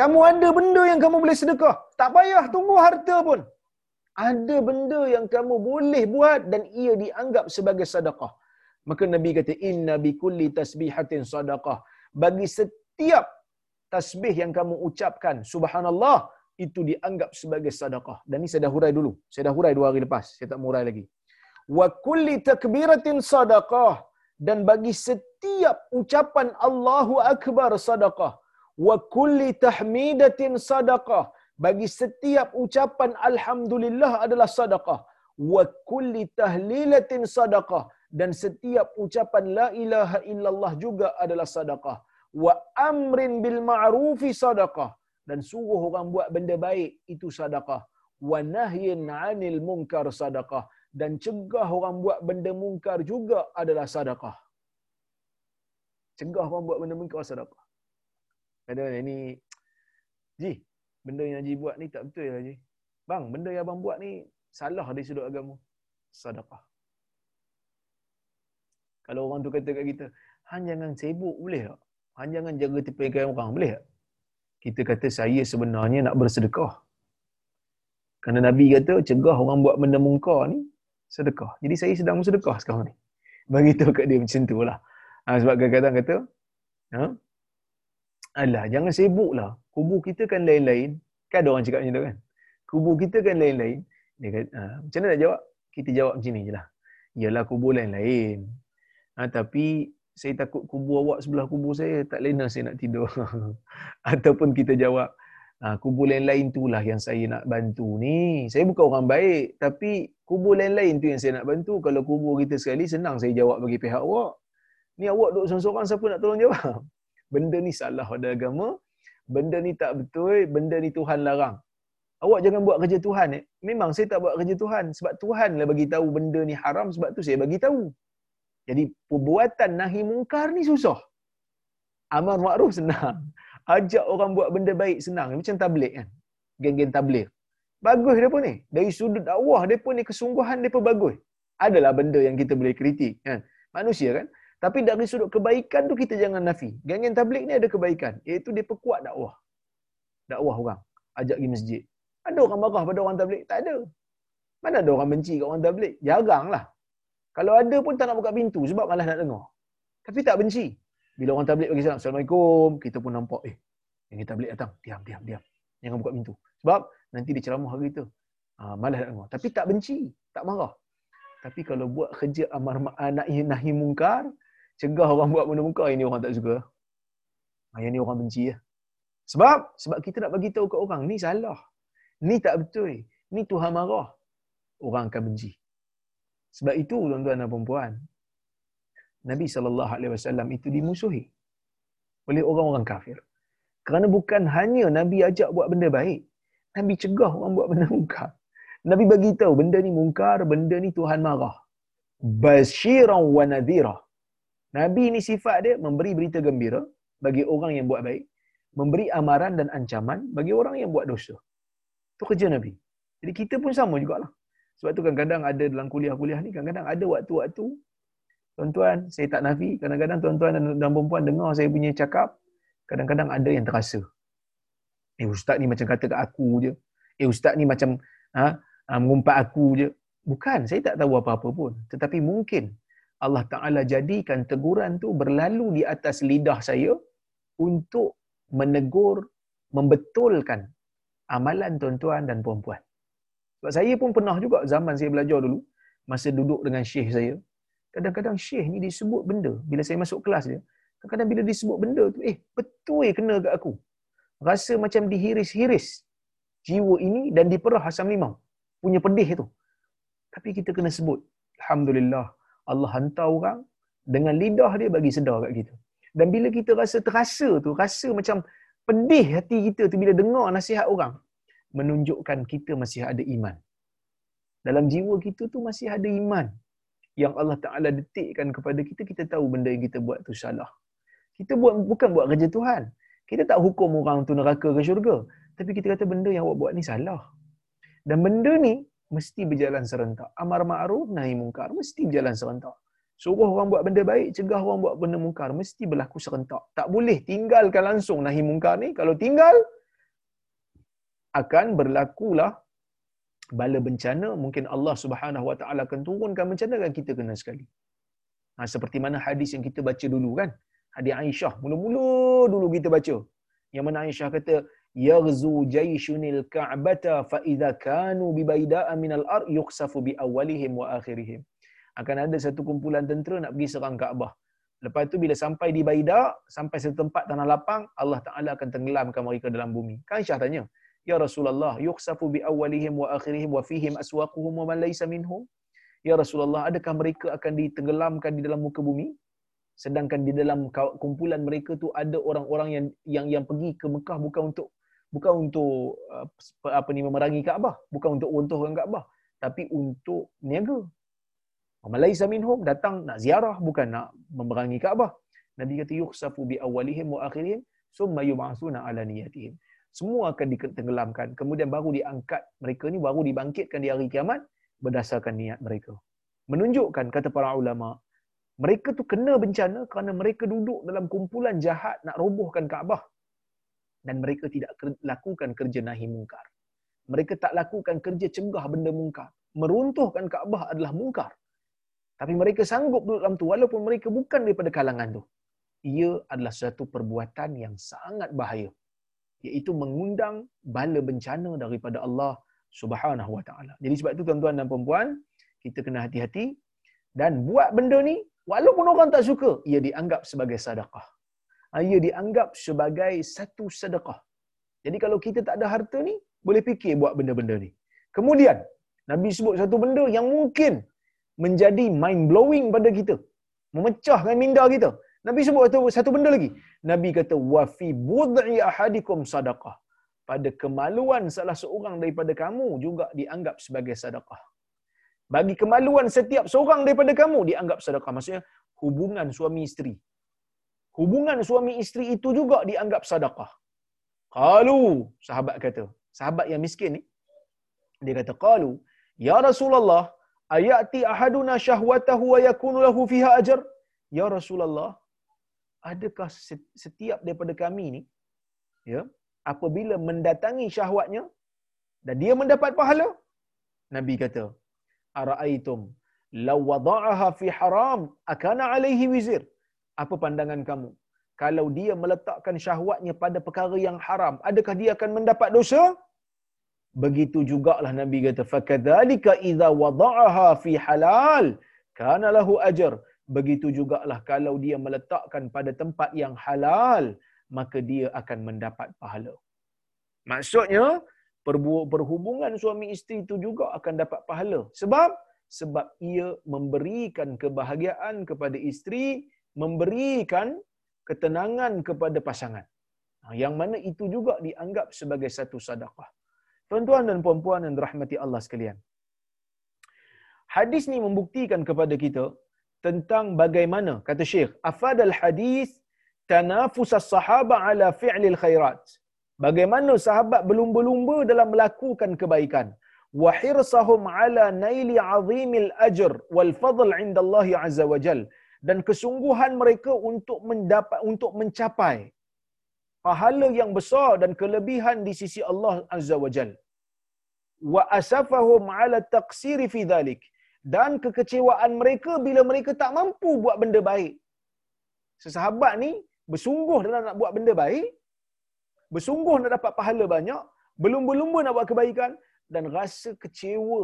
Kamu ada benda yang kamu boleh sedekah. Tak payah tunggu harta pun. Ada benda yang kamu boleh buat dan ia dianggap sebagai sedekah. Maka Nabi kata, Inna bi kulli tasbihatin sedekah. Bagi setiap tasbih yang kamu ucapkan, subhanallah, itu dianggap sebagai sedekah. Dan ini saya dah hurai dulu. Saya dah hurai dua hari lepas. Saya tak murai lagi. Wa kulli takbiratin sedekah. Dan bagi setiap ucapan Allahu Akbar sedekah wa kulli tahmidatin sadaqah. Bagi setiap ucapan alhamdulillah adalah sedekah wa kulli tahlilatin sadaqah. Dan setiap ucapan la ilaha illallah juga adalah sedekah wa amrin bil ma'rufi sadaqah. Dan suruh orang buat benda baik itu sedekah wa nahyin 'anil munkar sadaqah. Dan cegah orang buat benda mungkar juga adalah sedekah cegah orang buat benda mungkar sedekah Kata ni, Ji, benda yang Ji buat ni tak betul ya Ji. Bang, benda yang abang buat ni salah dari sudut agama. Sadaqah. Kalau orang tu kata kat kita, Han jangan sibuk boleh tak? Han jangan jaga tepikan orang boleh tak? Kita kata saya sebenarnya nak bersedekah. Kerana Nabi kata cegah orang buat benda mungkar ni sedekah. Jadi saya sedang bersedekah sekarang ni. Bagi tahu kat dia macam tu lah. Ha, sebab kadang-kadang kata, ha? Alah, jangan sibuk lah. Kubur kita kan lain-lain. Kan ada orang cakap macam tu kan? Kubur kita kan lain-lain. Dia kata, ha, macam mana nak jawab? Kita jawab macam ni je lah. Yalah, kubur lain-lain. Ha, tapi, saya takut kubur awak sebelah kubur saya. Tak lena saya nak tidur. Ataupun kita jawab, ha, kubur lain-lain tu lah yang saya nak bantu ni. Saya bukan orang baik. Tapi, kubur lain-lain tu yang saya nak bantu. Kalau kubur kita sekali, senang saya jawab bagi pihak awak. Ni awak duduk seorang-seorang, siapa nak tolong jawab? Benda ni salah pada agama, benda ni tak betul, benda ni Tuhan larang. awak jangan buat kerja Tuhan eh. Memang saya tak buat kerja Tuhan sebab Tuhan lah bagi tahu benda ni haram sebab tu saya bagi tahu. Jadi perbuatan nahi mungkar ni susah. Amar makruf senang. Ajak orang buat benda baik senang. Macam tabligh kan. Geng-geng tabligh. Bagus dia pun ni. Dari sudut dakwah dia pun ni kesungguhan dia pun bagus. Adalah benda yang kita boleh kritik kan. Manusia kan. Tapi dari sudut kebaikan tu kita jangan nafi. Geng-geng tabligh ni ada kebaikan. Iaitu dia perkuat dakwah. Dakwah orang. Ajak pergi masjid. Ada orang marah pada orang tabligh? Tak ada. Mana ada orang benci kat orang tabligh? Jarang lah. Kalau ada pun tak nak buka pintu sebab malas nak dengar. Tapi tak benci. Bila orang tabligh bagi salam, Assalamualaikum, kita pun nampak, eh, yang tabligh datang, diam, diam, diam. Jangan buka pintu. Sebab nanti dia ceramah hari tu. Ha, malas nak dengar. Tapi tak benci, tak marah. Tapi kalau buat kerja amar ma'anak nahi mungkar, cegah orang buat benda mungkar, ini orang tak suka. Yang ni orang benci ya. Sebab sebab kita nak bagi tahu ke orang ni salah. Ni tak betul. Ni Tuhan marah. Orang akan benci. Sebab itu tuan-tuan dan puan Nabi sallallahu alaihi wasallam itu dimusuhi oleh orang-orang kafir. Kerana bukan hanya Nabi ajak buat benda baik, Nabi cegah orang buat benda mungkar. Nabi bagi tahu benda ni mungkar, benda ni Tuhan marah. Basyiran wa nadhira. Nabi ni sifat dia memberi berita gembira bagi orang yang buat baik, memberi amaran dan ancaman bagi orang yang buat dosa. Itu kerja Nabi. Jadi kita pun sama jugalah. Sebab tu kadang-kadang ada dalam kuliah-kuliah ni, kadang-kadang ada waktu-waktu, tuan-tuan, saya tak nafi, kadang-kadang tuan-tuan dan perempuan dengar saya punya cakap, kadang-kadang ada yang terasa. Eh ustaz ni macam kata kat aku je. Eh ustaz ni macam ha, ha, mengumpat aku je. Bukan, saya tak tahu apa-apa pun. Tetapi mungkin Allah Ta'ala jadikan teguran tu berlalu di atas lidah saya untuk menegur, membetulkan amalan tuan-tuan dan puan-puan. Sebab saya pun pernah juga zaman saya belajar dulu, masa duduk dengan syekh saya, kadang-kadang syekh ni disebut benda, bila saya masuk kelas dia, kadang-kadang bila disebut benda tu, eh betul kena kat aku. Rasa macam dihiris-hiris jiwa ini dan diperah asam limau. Punya pedih tu. Tapi kita kena sebut, Alhamdulillah, Allah hantar orang dengan lidah dia bagi sedar kat kita. Dan bila kita rasa terasa tu, rasa macam pedih hati kita tu bila dengar nasihat orang, menunjukkan kita masih ada iman. Dalam jiwa kita tu masih ada iman yang Allah Taala detikkan kepada kita kita tahu benda yang kita buat tu salah. Kita buat bukan buat kerja Tuhan. Kita tak hukum orang tu neraka ke syurga, tapi kita kata benda yang awak buat ni salah. Dan benda ni mesti berjalan serentak. Amar ma'ruf nahi mungkar mesti berjalan serentak. Suruh orang buat benda baik, cegah orang buat benda mungkar mesti berlaku serentak. Tak boleh tinggalkan langsung nahi mungkar ni. Kalau tinggal, akan berlakulah bala bencana mungkin Allah Subhanahu Wa Taala akan turunkan bencana dan kita kena sekali. Ha, seperti mana hadis yang kita baca dulu kan? Hadis Aisyah mula-mula dulu kita baca. Yang mana Aisyah kata yaghzu jayshunil ka'bata fa idza kanu bi baida'a minal ard yukhsafu bi awwalihim wa akhirihim. Akan ada satu kumpulan tentera nak pergi serang Kaabah. Lepas tu bila sampai di Baida, sampai satu tempat tanah lapang, Allah Taala akan tenggelamkan mereka dalam bumi. Kan Aisyah tanya, Ya Rasulullah, yukhsafu bi awwalihim wa akhirihim wa fihim aswaquhum wa man laysa minhum? Ya Rasulullah, adakah mereka akan ditenggelamkan di dalam muka bumi? Sedangkan di dalam kumpulan mereka tu ada orang-orang yang yang yang pergi ke Mekah bukan untuk bukan untuk uh, apa ni memerangi Kaabah, bukan untuk runtuhkan Kaabah, tapi untuk niaga. Malaysa minhum datang nak ziarah bukan nak memerangi Kaabah. Nabi kata yukhsafu bi awwalihim wa akhirihim summa yub'atsuna ala niyatihim. Semua akan ditenggelamkan kemudian baru diangkat mereka ni baru dibangkitkan di hari kiamat berdasarkan niat mereka. Menunjukkan kata para ulama mereka tu kena bencana kerana mereka duduk dalam kumpulan jahat nak robohkan Kaabah dan mereka tidak lakukan kerja nahi mungkar. Mereka tak lakukan kerja cegah benda mungkar. Meruntuhkan Kaabah adalah mungkar. Tapi mereka sanggup duduk dalam tu walaupun mereka bukan daripada kalangan tu. Ia adalah satu perbuatan yang sangat bahaya. Iaitu mengundang bala bencana daripada Allah Subhanahu Wa Taala. Jadi sebab itu tuan-tuan dan puan-puan, kita kena hati-hati. Dan buat benda ni walaupun orang tak suka, ia dianggap sebagai sedekah. Ia dianggap sebagai satu sedekah. Jadi kalau kita tak ada harta ni, boleh fikir buat benda-benda ni. Kemudian, Nabi sebut satu benda yang mungkin menjadi mind blowing pada kita. Memecahkan minda kita. Nabi sebut satu, satu benda lagi. Nabi kata fi bud'i ahadikum sadaqah. pada kemaluan salah seorang daripada kamu juga dianggap sebagai sedekah. Bagi kemaluan setiap seorang daripada kamu dianggap sedekah. Maksudnya hubungan suami isteri. Hubungan suami isteri itu juga dianggap sedekah. Qalu, sahabat kata, sahabat yang miskin ni, dia kata, Qalu, Ya Rasulullah, ayati ahaduna syahwatahu wa yakunu lahu fiha ajar? Ya Rasulullah, adakah setiap daripada kami ni, ya, apabila mendatangi syahwatnya, dan dia mendapat pahala? Nabi kata, Ara'aitum, law wada'aha fi haram, akana alaihi wizir. Apa pandangan kamu? Kalau dia meletakkan syahwatnya pada perkara yang haram, adakah dia akan mendapat dosa? Begitu jugalah Nabi kata, fakadzalika idza wada'aha fi halal, kana lahu ajr. Begitu jugalah kalau dia meletakkan pada tempat yang halal, maka dia akan mendapat pahala. Maksudnya, perhubungan suami isteri itu juga akan dapat pahala. Sebab sebab ia memberikan kebahagiaan kepada isteri, memberikan ketenangan kepada pasangan. Ha, yang mana itu juga dianggap sebagai satu sedekah. Tuan-tuan dan puan-puan yang dirahmati Allah sekalian. Hadis ni membuktikan kepada kita tentang bagaimana kata Syekh afadal hadis tanafus as-sahaba ala fi'lil khairat. Bagaimana sahabat berlumba-lumba dalam melakukan kebaikan. Wa hirsahum ala naili azimil ajr wal fadl inda Allah azza wa jal. Dan kesungguhan mereka untuk mendapat untuk mencapai pahala yang besar dan kelebihan di sisi Allah azza wa jal. Wa asafahum ala taqsiri fi dhalik. Dan kekecewaan mereka bila mereka tak mampu buat benda baik. Sesahabat ni bersungguh dalam nak buat benda baik, bersungguh nak dapat pahala banyak, belum-belum nak buat kebaikan dan rasa kecewa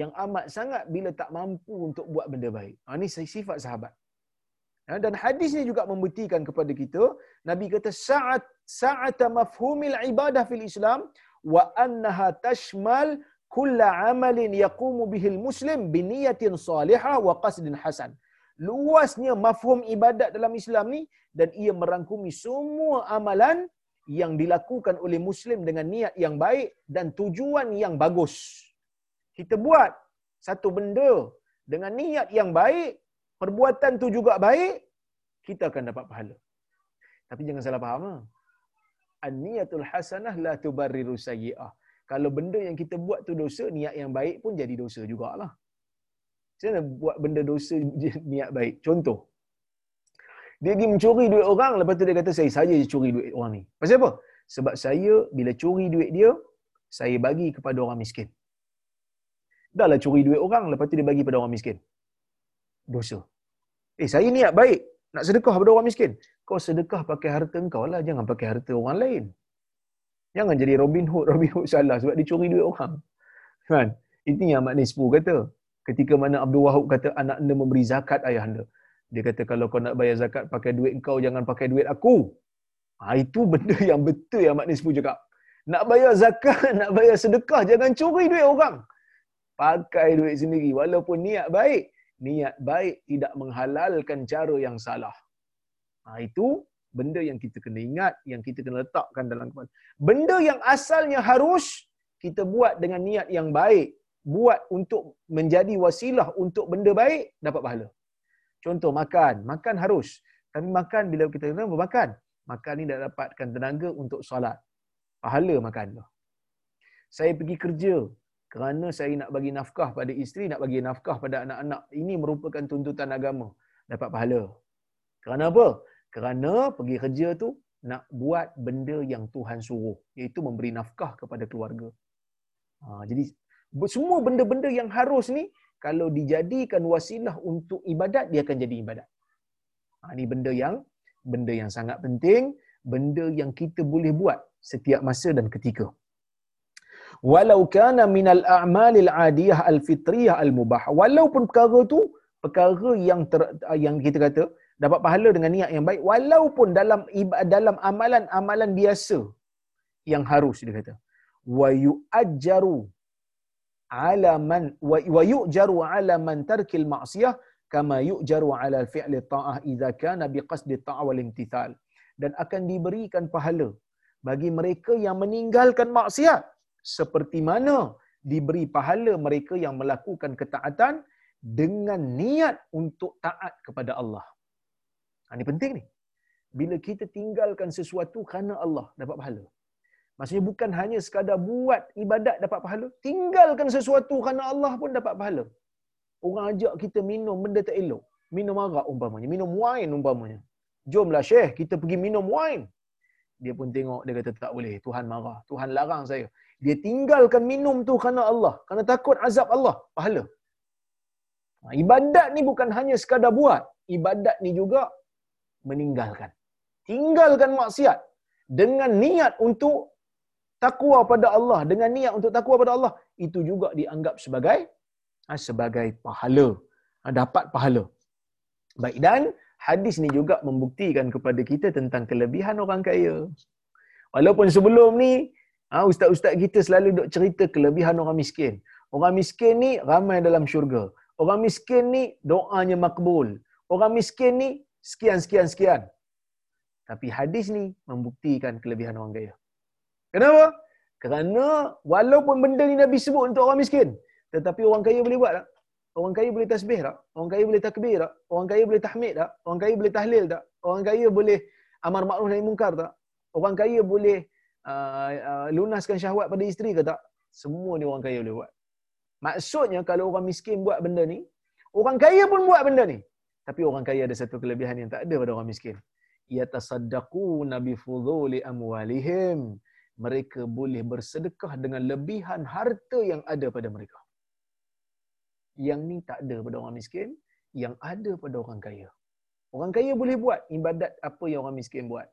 yang amat sangat bila tak mampu untuk buat benda baik. Ha, ini sifat sahabat. Ha, dan hadis ni juga membuktikan kepada kita, Nabi kata saat saat mafhumil ibadah fil Islam wa annaha tashmal kulla amalin yaqumu bihil muslim biniyatin salihah wa qasdin hasan. Luasnya mafhum ibadat dalam Islam ni dan ia merangkumi semua amalan yang dilakukan oleh muslim dengan niat yang baik dan tujuan yang bagus. Kita buat satu benda dengan niat yang baik, perbuatan tu juga baik, kita akan dapat pahala. Tapi jangan salah faham. Ah. An-niyatul hasanah la tubarriru sayyi'ah. Kalau benda yang kita buat tu dosa, niat yang baik pun jadi dosa jugalah. Macam mana buat benda dosa niat baik? Contoh, dia pergi mencuri duit orang, lepas tu dia kata, saya saja curi duit orang ni. Pasal apa? Sebab saya, bila curi duit dia, saya bagi kepada orang miskin. Dahlah curi duit orang, lepas tu dia bagi kepada orang miskin. Dosa. Eh, saya niat baik. Nak sedekah kepada orang miskin. Kau sedekah pakai harta engkau lah. Jangan pakai harta orang lain. Jangan jadi Robin Hood. Robin Hood salah sebab dia curi duit orang. Kan? Itu yang Mak Nispu kata. Ketika mana Abdul Wahab kata anak anda memberi zakat ayah anda. Dia kata kalau kau nak bayar zakat pakai duit kau jangan pakai duit aku. Ha, itu benda yang betul yang Mak Nisfu cakap. Nak bayar zakat, nak bayar sedekah jangan curi duit orang. Pakai duit sendiri walaupun niat baik. Niat baik tidak menghalalkan cara yang salah. Ha, itu benda yang kita kena ingat, yang kita kena letakkan dalam kepala. Benda yang asalnya harus kita buat dengan niat yang baik. Buat untuk menjadi wasilah untuk benda baik, dapat pahala. Contoh makan, makan harus. Tapi makan bila kita kena makan, makan ni dah dapatkan tenaga untuk solat. Pahala makan tu. Saya pergi kerja kerana saya nak bagi nafkah pada isteri, nak bagi nafkah pada anak-anak. Ini merupakan tuntutan agama. Dapat pahala. Kerana apa? Kerana pergi kerja tu nak buat benda yang Tuhan suruh. Iaitu memberi nafkah kepada keluarga. Ha, jadi semua benda-benda yang harus ni kalau dijadikan wasilah untuk ibadat dia akan jadi ibadat. Ha, ini benda yang benda yang sangat penting, benda yang kita boleh buat setiap masa dan ketika. Walau kana minal a'malil adiyah al-fitriyah al-mubah. Walaupun perkara tu perkara yang ter, yang kita kata dapat pahala dengan niat yang baik walaupun dalam dalam amalan-amalan biasa yang harus dia kata. Wa yu'ajjaru ala man wa yu'jaru ala man tarkil ma'siyah kama yu'jaru ala fi'li ta'ah idza kana biqasdi ta'ah wal imtithal. Dan akan diberikan pahala bagi mereka yang meninggalkan maksiat seperti mana diberi pahala mereka yang melakukan ketaatan dengan niat untuk taat kepada Allah. Ha, ini penting ni. Bila kita tinggalkan sesuatu kerana Allah dapat pahala. Maksudnya bukan hanya sekadar buat ibadat dapat pahala. Tinggalkan sesuatu kerana Allah pun dapat pahala. Orang ajak kita minum benda tak elok. Minum arak umpamanya. Minum wine umpamanya. Jomlah Syekh, kita pergi minum wine. Dia pun tengok, dia kata tak boleh. Tuhan marah. Tuhan larang saya. Dia tinggalkan minum tu kerana Allah. Kerana takut azab Allah. Pahala. Ha, ibadat ni bukan hanya sekadar buat. Ibadat ni juga meninggalkan. Tinggalkan maksiat. Dengan niat untuk takwa pada Allah. Dengan niat untuk takwa pada Allah. Itu juga dianggap sebagai ha, sebagai pahala. Ha, dapat pahala. Baik. Dan hadis ni juga membuktikan kepada kita tentang kelebihan orang kaya. Walaupun sebelum ni, ha, ustaz-ustaz kita selalu duk cerita kelebihan orang miskin. Orang miskin ni ramai dalam syurga. Orang miskin ni doanya makbul. Orang miskin ni sekian, sekian, sekian. Tapi hadis ni membuktikan kelebihan orang kaya. Kenapa? Kerana walaupun benda ni Nabi sebut untuk orang miskin, tetapi orang kaya boleh buat tak? Orang kaya boleh tasbih tak? Orang kaya boleh takbir tak? Orang kaya boleh tahmid tak? Orang kaya boleh tahlil tak? Orang kaya boleh amar ma'ruf nahi munkar tak? Orang kaya boleh uh, uh, lunaskan syahwat pada isteri ke tak? Semua ni orang kaya boleh buat. Maksudnya kalau orang miskin buat benda ni, orang kaya pun buat benda ni. Tapi orang kaya ada satu kelebihan yang tak ada pada orang miskin. Yatasaddaquna bi fudhuli amwalihim. Mereka boleh bersedekah dengan lebihan harta yang ada pada mereka. Yang ni tak ada pada orang miskin, yang ada pada orang kaya. Orang kaya boleh buat ibadat apa yang orang miskin buat.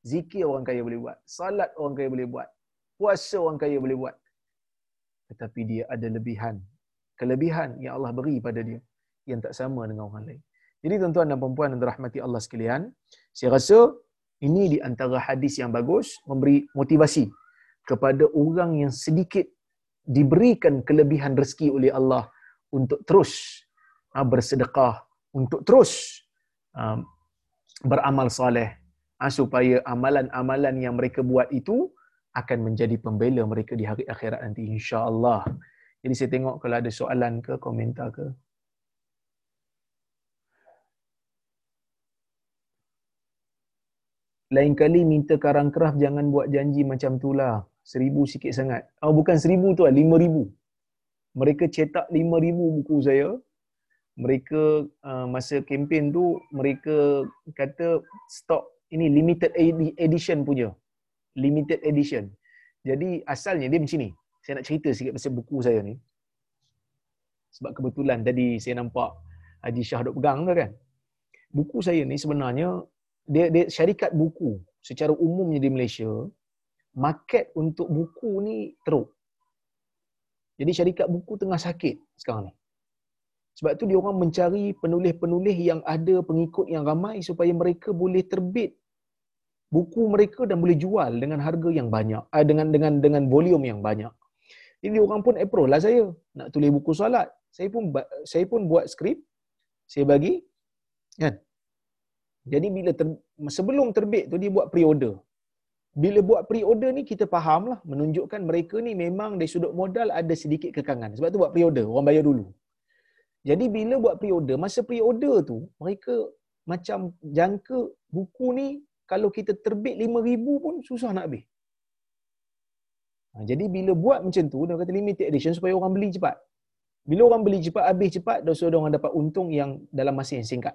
Zikir orang kaya boleh buat. Salat orang kaya boleh buat. Puasa orang kaya boleh buat tetapi dia ada lebihan kelebihan yang Allah beri pada dia yang tak sama dengan orang lain. Jadi tuan-tuan dan puan-puan yang dirahmati Allah sekalian, saya rasa ini di antara hadis yang bagus memberi motivasi kepada orang yang sedikit diberikan kelebihan rezeki oleh Allah untuk terus uh, bersedekah, untuk terus uh, beramal soleh supaya amalan-amalan yang mereka buat itu akan menjadi pembela mereka di hari akhirat nanti insya-Allah. Jadi saya tengok kalau ada soalan ke komentar ke. Lain kali minta karang kerah jangan buat janji macam tu lah. Seribu sikit sangat. Oh bukan seribu tu lah, lima ribu. Mereka cetak lima ribu buku saya. Mereka uh, masa kempen tu, mereka kata stok ini limited edition punya limited edition. Jadi asalnya dia macam ni. Saya nak cerita sikit pasal buku saya ni. Sebab kebetulan tadi saya nampak Haji Shah duk pegang tu kan. Buku saya ni sebenarnya dia, dia syarikat buku secara umumnya di Malaysia market untuk buku ni teruk. Jadi syarikat buku tengah sakit sekarang ni. Sebab tu dia orang mencari penulis-penulis yang ada pengikut yang ramai supaya mereka boleh terbit buku mereka dan boleh jual dengan harga yang banyak uh, dengan dengan dengan volume yang banyak. Jadi orang pun approach lah saya nak tulis buku solat. Saya pun saya pun buat skrip saya bagi kan? Jadi bila ter, sebelum terbit tu dia buat pre-order. Bila buat pre-order ni kita faham lah menunjukkan mereka ni memang dari sudut modal ada sedikit kekangan. Sebab tu buat pre-order orang bayar dulu. Jadi bila buat pre-order masa pre-order tu mereka macam jangka buku ni kalau kita terbit 5000 pun susah nak habis. Ha, jadi bila buat macam tu, dia kata limited edition supaya orang beli cepat. Bila orang beli cepat, habis cepat, dosa so orang dapat untung yang dalam masa yang singkat.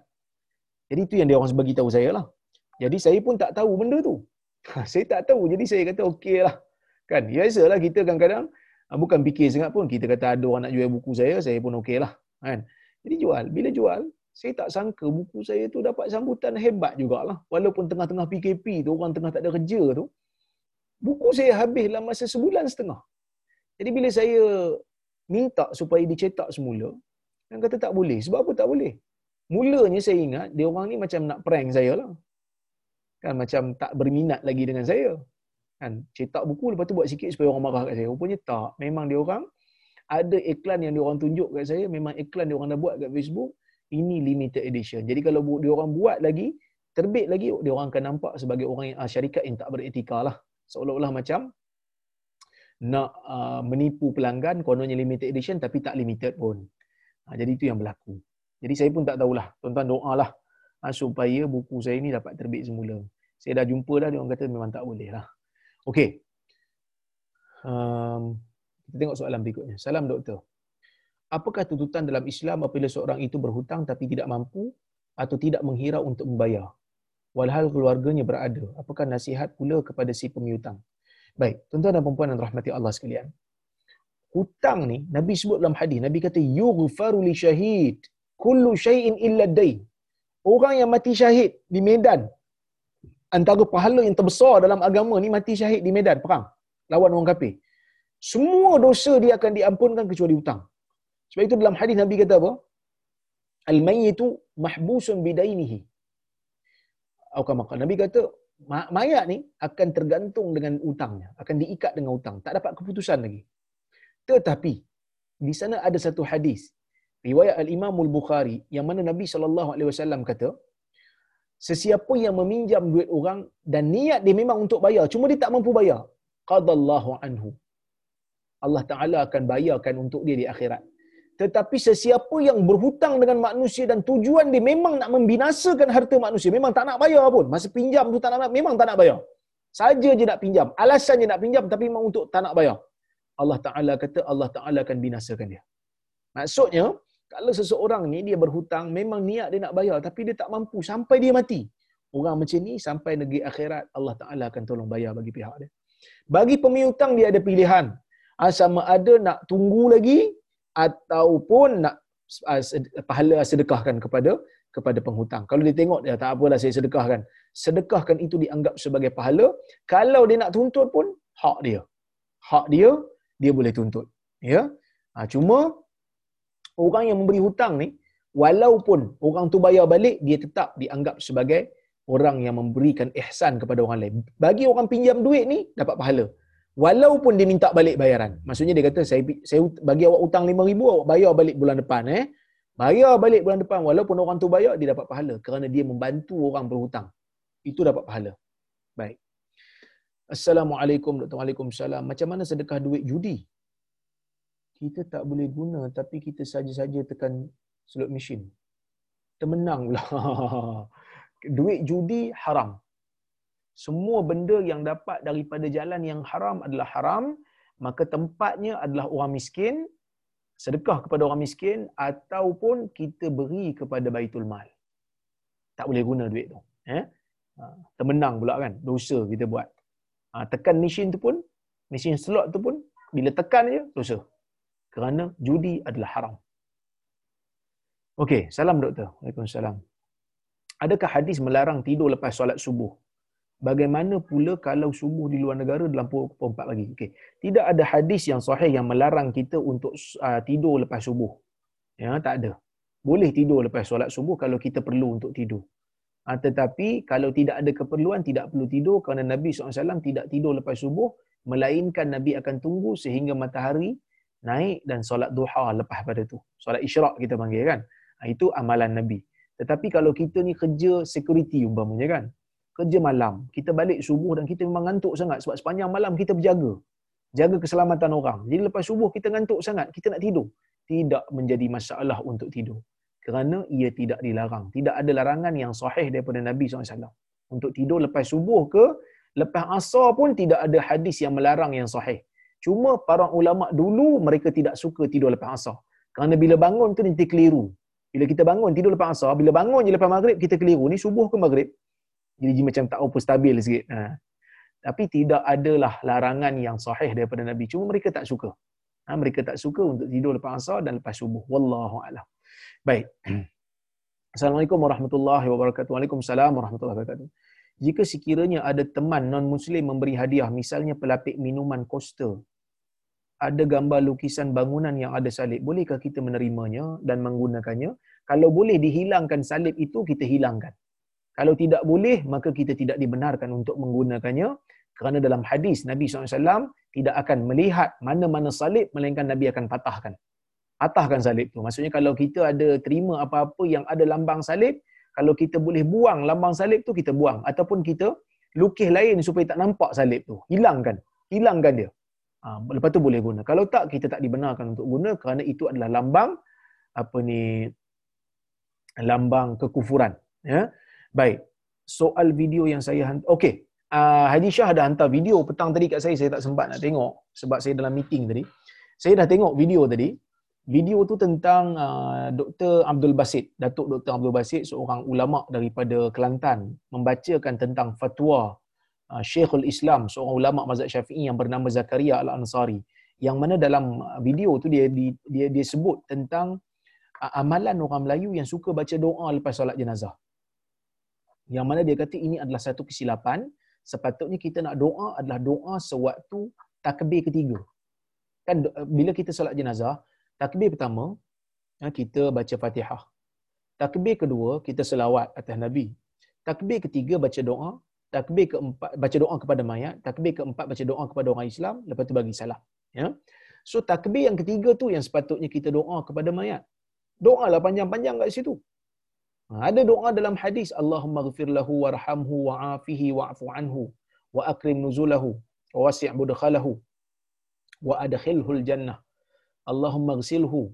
Jadi itu yang dia orang bagi tahu saya lah. Jadi saya pun tak tahu benda tu. Ha, saya tak tahu. Jadi saya kata okey lah. Kan, biasalah kita kadang-kadang ha, bukan fikir sangat pun. Kita kata ada orang nak jual buku saya, saya pun okey lah. Kan? Jadi jual. Bila jual, saya tak sangka buku saya tu dapat sambutan hebat jugalah. Walaupun tengah-tengah PKP tu, orang tengah tak ada kerja tu, buku saya habis dalam masa sebulan setengah. Jadi bila saya minta supaya dicetak semula, yang kata tak boleh. Sebab apa tak boleh? Mulanya saya ingat, dia orang ni macam nak prank saya lah. Kan macam tak berminat lagi dengan saya. Kan cetak buku lepas tu buat sikit supaya orang marah kat saya. Rupanya tak. Memang dia orang ada iklan yang dia orang tunjuk kat saya, memang iklan dia orang dah buat kat Facebook, ini limited edition. Jadi kalau dia orang buat lagi, terbit lagi, dia orang akan nampak sebagai orang yang ah, syarikat yang tak beretika lah. Seolah-olah macam nak uh, menipu pelanggan kononnya limited edition tapi tak limited pun. Ha, jadi itu yang berlaku. Jadi saya pun tak tahulah. Tuan-tuan doa lah ha, supaya buku saya ni dapat terbit semula. Saya dah jumpa dah dia orang kata memang tak boleh lah. Okey. Um, kita tengok soalan berikutnya. Salam doktor. Apakah tuntutan dalam Islam apabila seorang itu berhutang tapi tidak mampu atau tidak menghirau untuk membayar? Walhal keluarganya berada. Apakah nasihat pula kepada si pemiutang? Baik, tuan-tuan dan puan yang rahmati Allah sekalian. Hutang ni, Nabi sebut dalam hadis, Nabi kata, Yughfaru li syahid, kullu syai'in illa dain. Orang yang mati syahid di medan, antara pahala yang terbesar dalam agama ni mati syahid di medan perang lawan orang kafir. Semua dosa dia akan diampunkan kecuali hutang. Sebab itu dalam hadis Nabi kata apa? Al-mayyitu mahbusun bidainihi. Nabi kata mayat ni akan tergantung dengan hutangnya, akan diikat dengan hutang, tak dapat keputusan lagi. Tetapi di sana ada satu hadis riwayat Al-Imam Al-Bukhari yang mana Nabi wasallam kata sesiapa yang meminjam duit orang dan niat dia memang untuk bayar cuma dia tak mampu bayar qadallahu anhu Allah Taala akan bayarkan untuk dia di akhirat tetapi sesiapa yang berhutang dengan manusia dan tujuan dia memang nak membinasakan harta manusia memang tak nak bayar pun. Masa pinjam tu tak nak memang tak nak bayar. Saja je nak pinjam alasan je nak pinjam tapi memang untuk tak nak bayar. Allah Taala kata Allah Taala akan binasakan dia. Maksudnya kalau seseorang ni dia berhutang memang niat dia nak bayar tapi dia tak mampu sampai dia mati. Orang macam ni sampai negeri akhirat Allah Taala akan tolong bayar bagi pihak dia. Bagi pemiutang dia ada pilihan. Ah, sama ada nak tunggu lagi ataupun nak ah, pahala sedekahkan kepada kepada penghutang. Kalau dia tengok dia tak apalah saya sedekahkan. Sedekahkan itu dianggap sebagai pahala. Kalau dia nak tuntut pun hak dia. Hak dia dia boleh tuntut. Ya. Ha, cuma orang yang memberi hutang ni walaupun orang tu bayar balik dia tetap dianggap sebagai orang yang memberikan ihsan kepada orang lain. Bagi orang pinjam duit ni dapat pahala. Walaupun dia minta balik bayaran. Maksudnya dia kata saya saya bagi awak hutang 5000 awak bayar balik bulan depan eh. Bayar balik bulan depan walaupun orang tu bayar dia dapat pahala kerana dia membantu orang berhutang. Itu dapat pahala. Baik. Assalamualaikum Dr. Waalaikumsalam. Macam mana sedekah duit judi? kita tak boleh guna tapi kita saja-saja tekan slot machine. Termenang pula. Duit judi haram. Semua benda yang dapat daripada jalan yang haram adalah haram, maka tempatnya adalah orang miskin, sedekah kepada orang miskin ataupun kita beri kepada baitul mal. Tak boleh guna duit tu. Eh? Ha, termenang pula kan, dosa kita buat. Ha, tekan mesin tu pun, mesin slot tu pun, bila tekan je, dosa kerana judi adalah haram. Okey, salam doktor. Waalaikumsalam. Adakah hadis melarang tidur lepas solat subuh? Bagaimana pula kalau subuh di luar negara dalam pukul 4 pagi? Okey. Tidak ada hadis yang sahih yang melarang kita untuk uh, tidur lepas subuh. Ya, tak ada. Boleh tidur lepas solat subuh kalau kita perlu untuk tidur. Uh, tetapi kalau tidak ada keperluan tidak perlu tidur kerana Nabi SAW tidak tidur lepas subuh melainkan Nabi akan tunggu sehingga matahari naik dan solat duha lepas pada tu. Solat isyraq kita panggil kan. Ha, itu amalan Nabi. Tetapi kalau kita ni kerja security umpamanya kan. Kerja malam. Kita balik subuh dan kita memang ngantuk sangat sebab sepanjang malam kita berjaga. Jaga keselamatan orang. Jadi lepas subuh kita ngantuk sangat. Kita nak tidur. Tidak menjadi masalah untuk tidur. Kerana ia tidak dilarang. Tidak ada larangan yang sahih daripada Nabi SAW. Untuk tidur lepas subuh ke, lepas asar pun tidak ada hadis yang melarang yang sahih. Cuma para ulama dulu mereka tidak suka tidur lepas asar. Kerana bila bangun tu nanti keliru. Bila kita bangun tidur lepas asar, bila bangun je lepas maghrib kita keliru. Ni subuh ke maghrib? Jadi macam tak apa stabil sikit. Ha. Tapi tidak adalah larangan yang sahih daripada Nabi. Cuma mereka tak suka. Ha, mereka tak suka untuk tidur lepas asar dan lepas subuh. Wallahu a'lam. Baik. Assalamualaikum warahmatullahi wabarakatuh. Waalaikumsalam warahmatullahi wabarakatuh. Jika sekiranya ada teman non-Muslim memberi hadiah, misalnya pelapik minuman coaster ada gambar lukisan bangunan yang ada salib, bolehkah kita menerimanya dan menggunakannya? Kalau boleh dihilangkan salib itu, kita hilangkan. Kalau tidak boleh, maka kita tidak dibenarkan untuk menggunakannya kerana dalam hadis Nabi SAW tidak akan melihat mana-mana salib melainkan Nabi akan patahkan. Patahkan salib tu. Maksudnya kalau kita ada terima apa-apa yang ada lambang salib, kalau kita boleh buang lambang salib tu, kita buang. Ataupun kita lukis lain supaya tak nampak salib tu. Hilangkan. Hilangkan dia. Ha, lepas tu boleh guna. Kalau tak, kita tak dibenarkan untuk guna kerana itu adalah lambang apa ni lambang kekufuran. Ya. Baik. Soal video yang saya hantar. Okey. Uh, Haji Shah ada hantar video petang tadi kat saya. Saya tak sempat nak tengok sebab saya dalam meeting tadi. Saya dah tengok video tadi video tu tentang uh, Dr. Abdul Basit, Datuk Dr. Abdul Basit seorang ulama daripada Kelantan membacakan tentang fatwa uh, Syekhul Islam, seorang ulama mazhab Syafi'i yang bernama Zakaria Al-Ansari. Yang mana dalam video tu dia dia dia sebut tentang uh, amalan orang Melayu yang suka baca doa lepas solat jenazah. Yang mana dia kata ini adalah satu kesilapan, sepatutnya kita nak doa adalah doa sewaktu takbir ketiga. Kan bila kita solat jenazah, Takbir pertama, ha, kita baca Fatihah. Takbir kedua, kita selawat atas Nabi. Takbir ketiga, baca doa. Takbir keempat, baca doa kepada mayat. Takbir keempat, baca doa kepada orang Islam. Lepas tu bagi salam. Ya? So, takbir yang ketiga tu yang sepatutnya kita doa kepada mayat. Doa lah panjang-panjang kat situ. Ha, ada doa dalam hadis. Allahumma ghafir lahu warhamhu wa'afihi wa'afu anhu wa akrim nuzulahu wa wasi' budkhalahu wa adkhilhul jannah Allahumma ghsilhu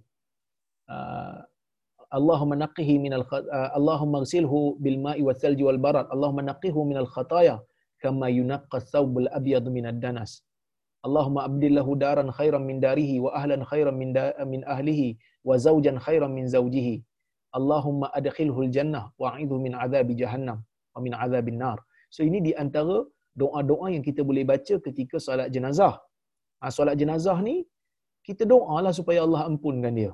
uh, Allahumma naqqihi min al uh, Allahumma ghsilhu bil ma'i wal thalji wal barad. Allahumma naqqihu min al khataya kama yunaqqa thawb al abyad min ad danas Allahumma abdillahu daran khairan min darihi wa ahlan khairan min Allahumma adkhilhu al jannah wa a'idhu min adhabi jahannam wa min adhabin nar so ini di antara doa-doa yang kita boleh baca ketika solat jenazah ha, solat jenazah ni kita doalah supaya Allah ampunkan dia.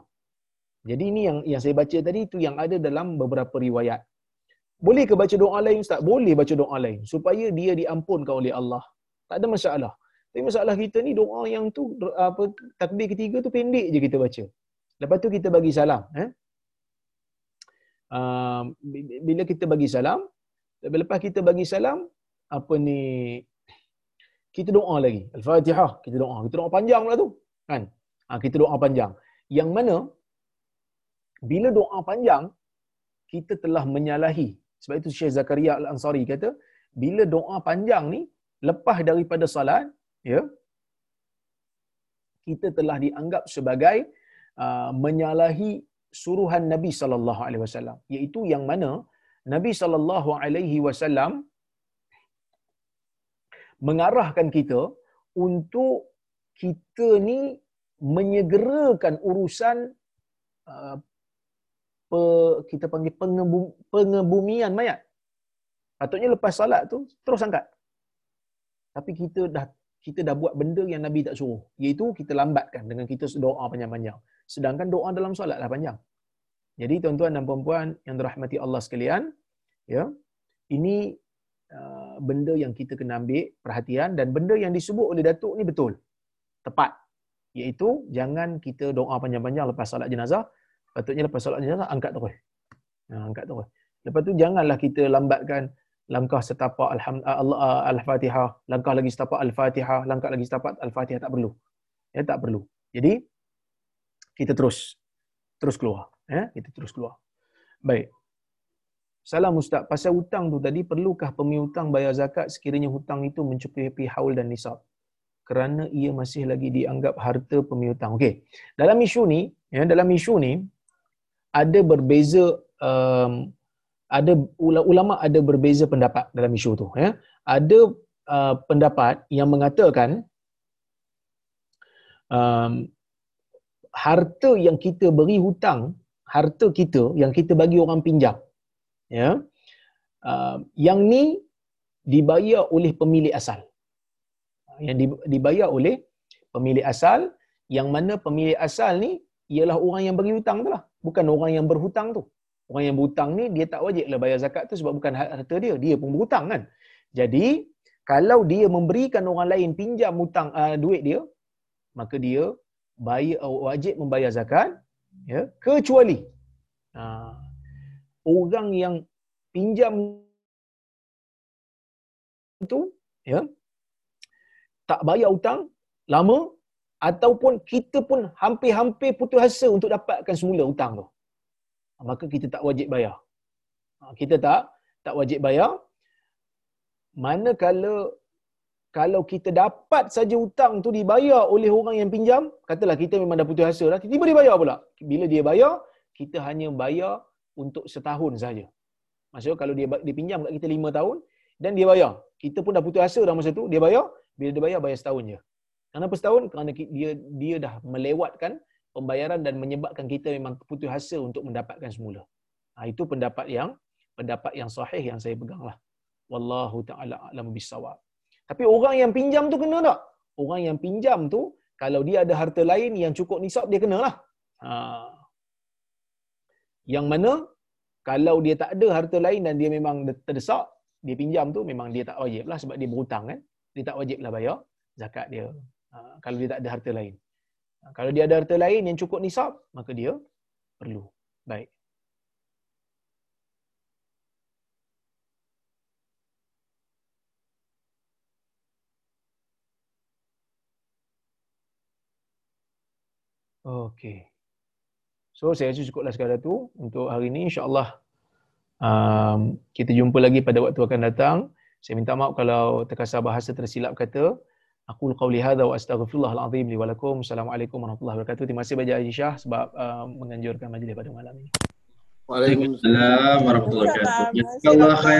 Jadi ini yang yang saya baca tadi itu yang ada dalam beberapa riwayat. Boleh ke baca doa lain Ustaz? Boleh baca doa lain supaya dia diampunkan oleh Allah. Tak ada masalah. Tapi masalah kita ni doa yang tu apa takbir ketiga tu pendek je kita baca. Lepas tu kita bagi salam, eh? Uh, bila kita bagi salam, lepas kita bagi salam, apa ni kita doa lagi. Al-Fatihah, kita doa. Kita doa panjang pula tu. Kan? Ha, kita doa panjang. Yang mana bila doa panjang kita telah menyalahi. Sebab itu Syekh Zakaria Al-Ansari kata, bila doa panjang ni lepas daripada salat, ya, kita telah dianggap sebagai uh, menyalahi suruhan Nabi sallallahu alaihi wasallam, iaitu yang mana Nabi sallallahu alaihi wasallam mengarahkan kita untuk kita ni menyegerakan urusan uh, pe, kita panggil pengebum, pengebumian mayat. Patutnya lepas salat tu terus angkat. Tapi kita dah kita dah buat benda yang Nabi tak suruh. Iaitu kita lambatkan dengan kita doa panjang-panjang. Sedangkan doa dalam solat lah panjang. Jadi tuan-tuan dan puan-puan yang dirahmati Allah sekalian, ya, ini uh, benda yang kita kena ambil perhatian dan benda yang disebut oleh Datuk ni betul. Tepat. Iaitu jangan kita doa panjang-panjang lepas solat jenazah. Patutnya lepas solat jenazah angkat terus. Ha, angkat terus. Lepas tu janganlah kita lambatkan langkah setapak alhamdulillah uh, al-fatihah. Langkah lagi setapak al-fatihah. Langkah lagi setapak al-fatihah tak perlu. Ya tak perlu. Jadi kita terus terus keluar ya kita terus keluar baik Salam Ustaz, pasal hutang tu tadi, perlukah pemiutang bayar zakat sekiranya hutang itu mencukupi haul dan nisab? kerana ia masih lagi dianggap harta pemiutang. Okey. Dalam isu ni, ya, dalam isu ni ada berbeza um, ada ulama ada berbeza pendapat dalam isu tu, ya. Ada uh, pendapat yang mengatakan um, harta yang kita beri hutang, harta kita yang kita bagi orang pinjam, ya. Uh, yang ni dibayar oleh pemilik asal yang dibayar oleh pemilik asal yang mana pemilik asal ni ialah orang yang bagi hutang tu lah bukan orang yang berhutang tu orang yang berhutang ni dia tak wajib lah bayar zakat tu sebab bukan harta dia dia pun berhutang kan jadi kalau dia memberikan orang lain pinjam hutang uh, duit dia maka dia bayar wajib membayar zakat ya kecuali uh, orang yang pinjam tu ya tak bayar hutang lama ataupun kita pun hampir-hampir putus asa untuk dapatkan semula hutang tu. Maka kita tak wajib bayar. Ha, kita tak tak wajib bayar. manakala kalau kita dapat saja hutang tu dibayar oleh orang yang pinjam, katalah kita memang dah putus asa dah, tiba-tiba dia bayar pula. Bila dia bayar, kita hanya bayar untuk setahun saja. Maksudnya kalau dia dia pinjam kat kita lima tahun dan dia bayar. Kita pun dah putus asa dah masa tu, dia bayar, bila dia bayar bayar setahun je. Kenapa setahun? Kerana dia dia dah melewatkan pembayaran dan menyebabkan kita memang putus asa untuk mendapatkan semula. Ha, itu pendapat yang pendapat yang sahih yang saya peganglah. Wallahu taala alam bisawab. Tapi orang yang pinjam tu kena tak? Orang yang pinjam tu kalau dia ada harta lain yang cukup nisab dia kenalah. Ha. Yang mana kalau dia tak ada harta lain dan dia memang terdesak, dia pinjam tu memang dia tak wajib lah sebab dia berhutang kan. Dia tak wajib lah bayar zakat dia. Ha. kalau dia tak ada harta lain. Ha. kalau dia ada harta lain yang cukup nisab, maka dia perlu. Baik. Okey. So saya rasa cukuplah sekadar tu untuk hari ini insya-Allah um, kita jumpa lagi pada waktu akan datang. Saya minta maaf kalau terkasar bahasa tersilap kata. Aku qauli hadza wa astaghfirullahal azim li wa lakum. Assalamualaikum warahmatullahi wabarakatuh. Terima kasih banyak Aisyah sebab uh, menganjurkan majlis pada malam ini. Waalaikumsalam warahmatullahi wabarakatuh. Allah khair.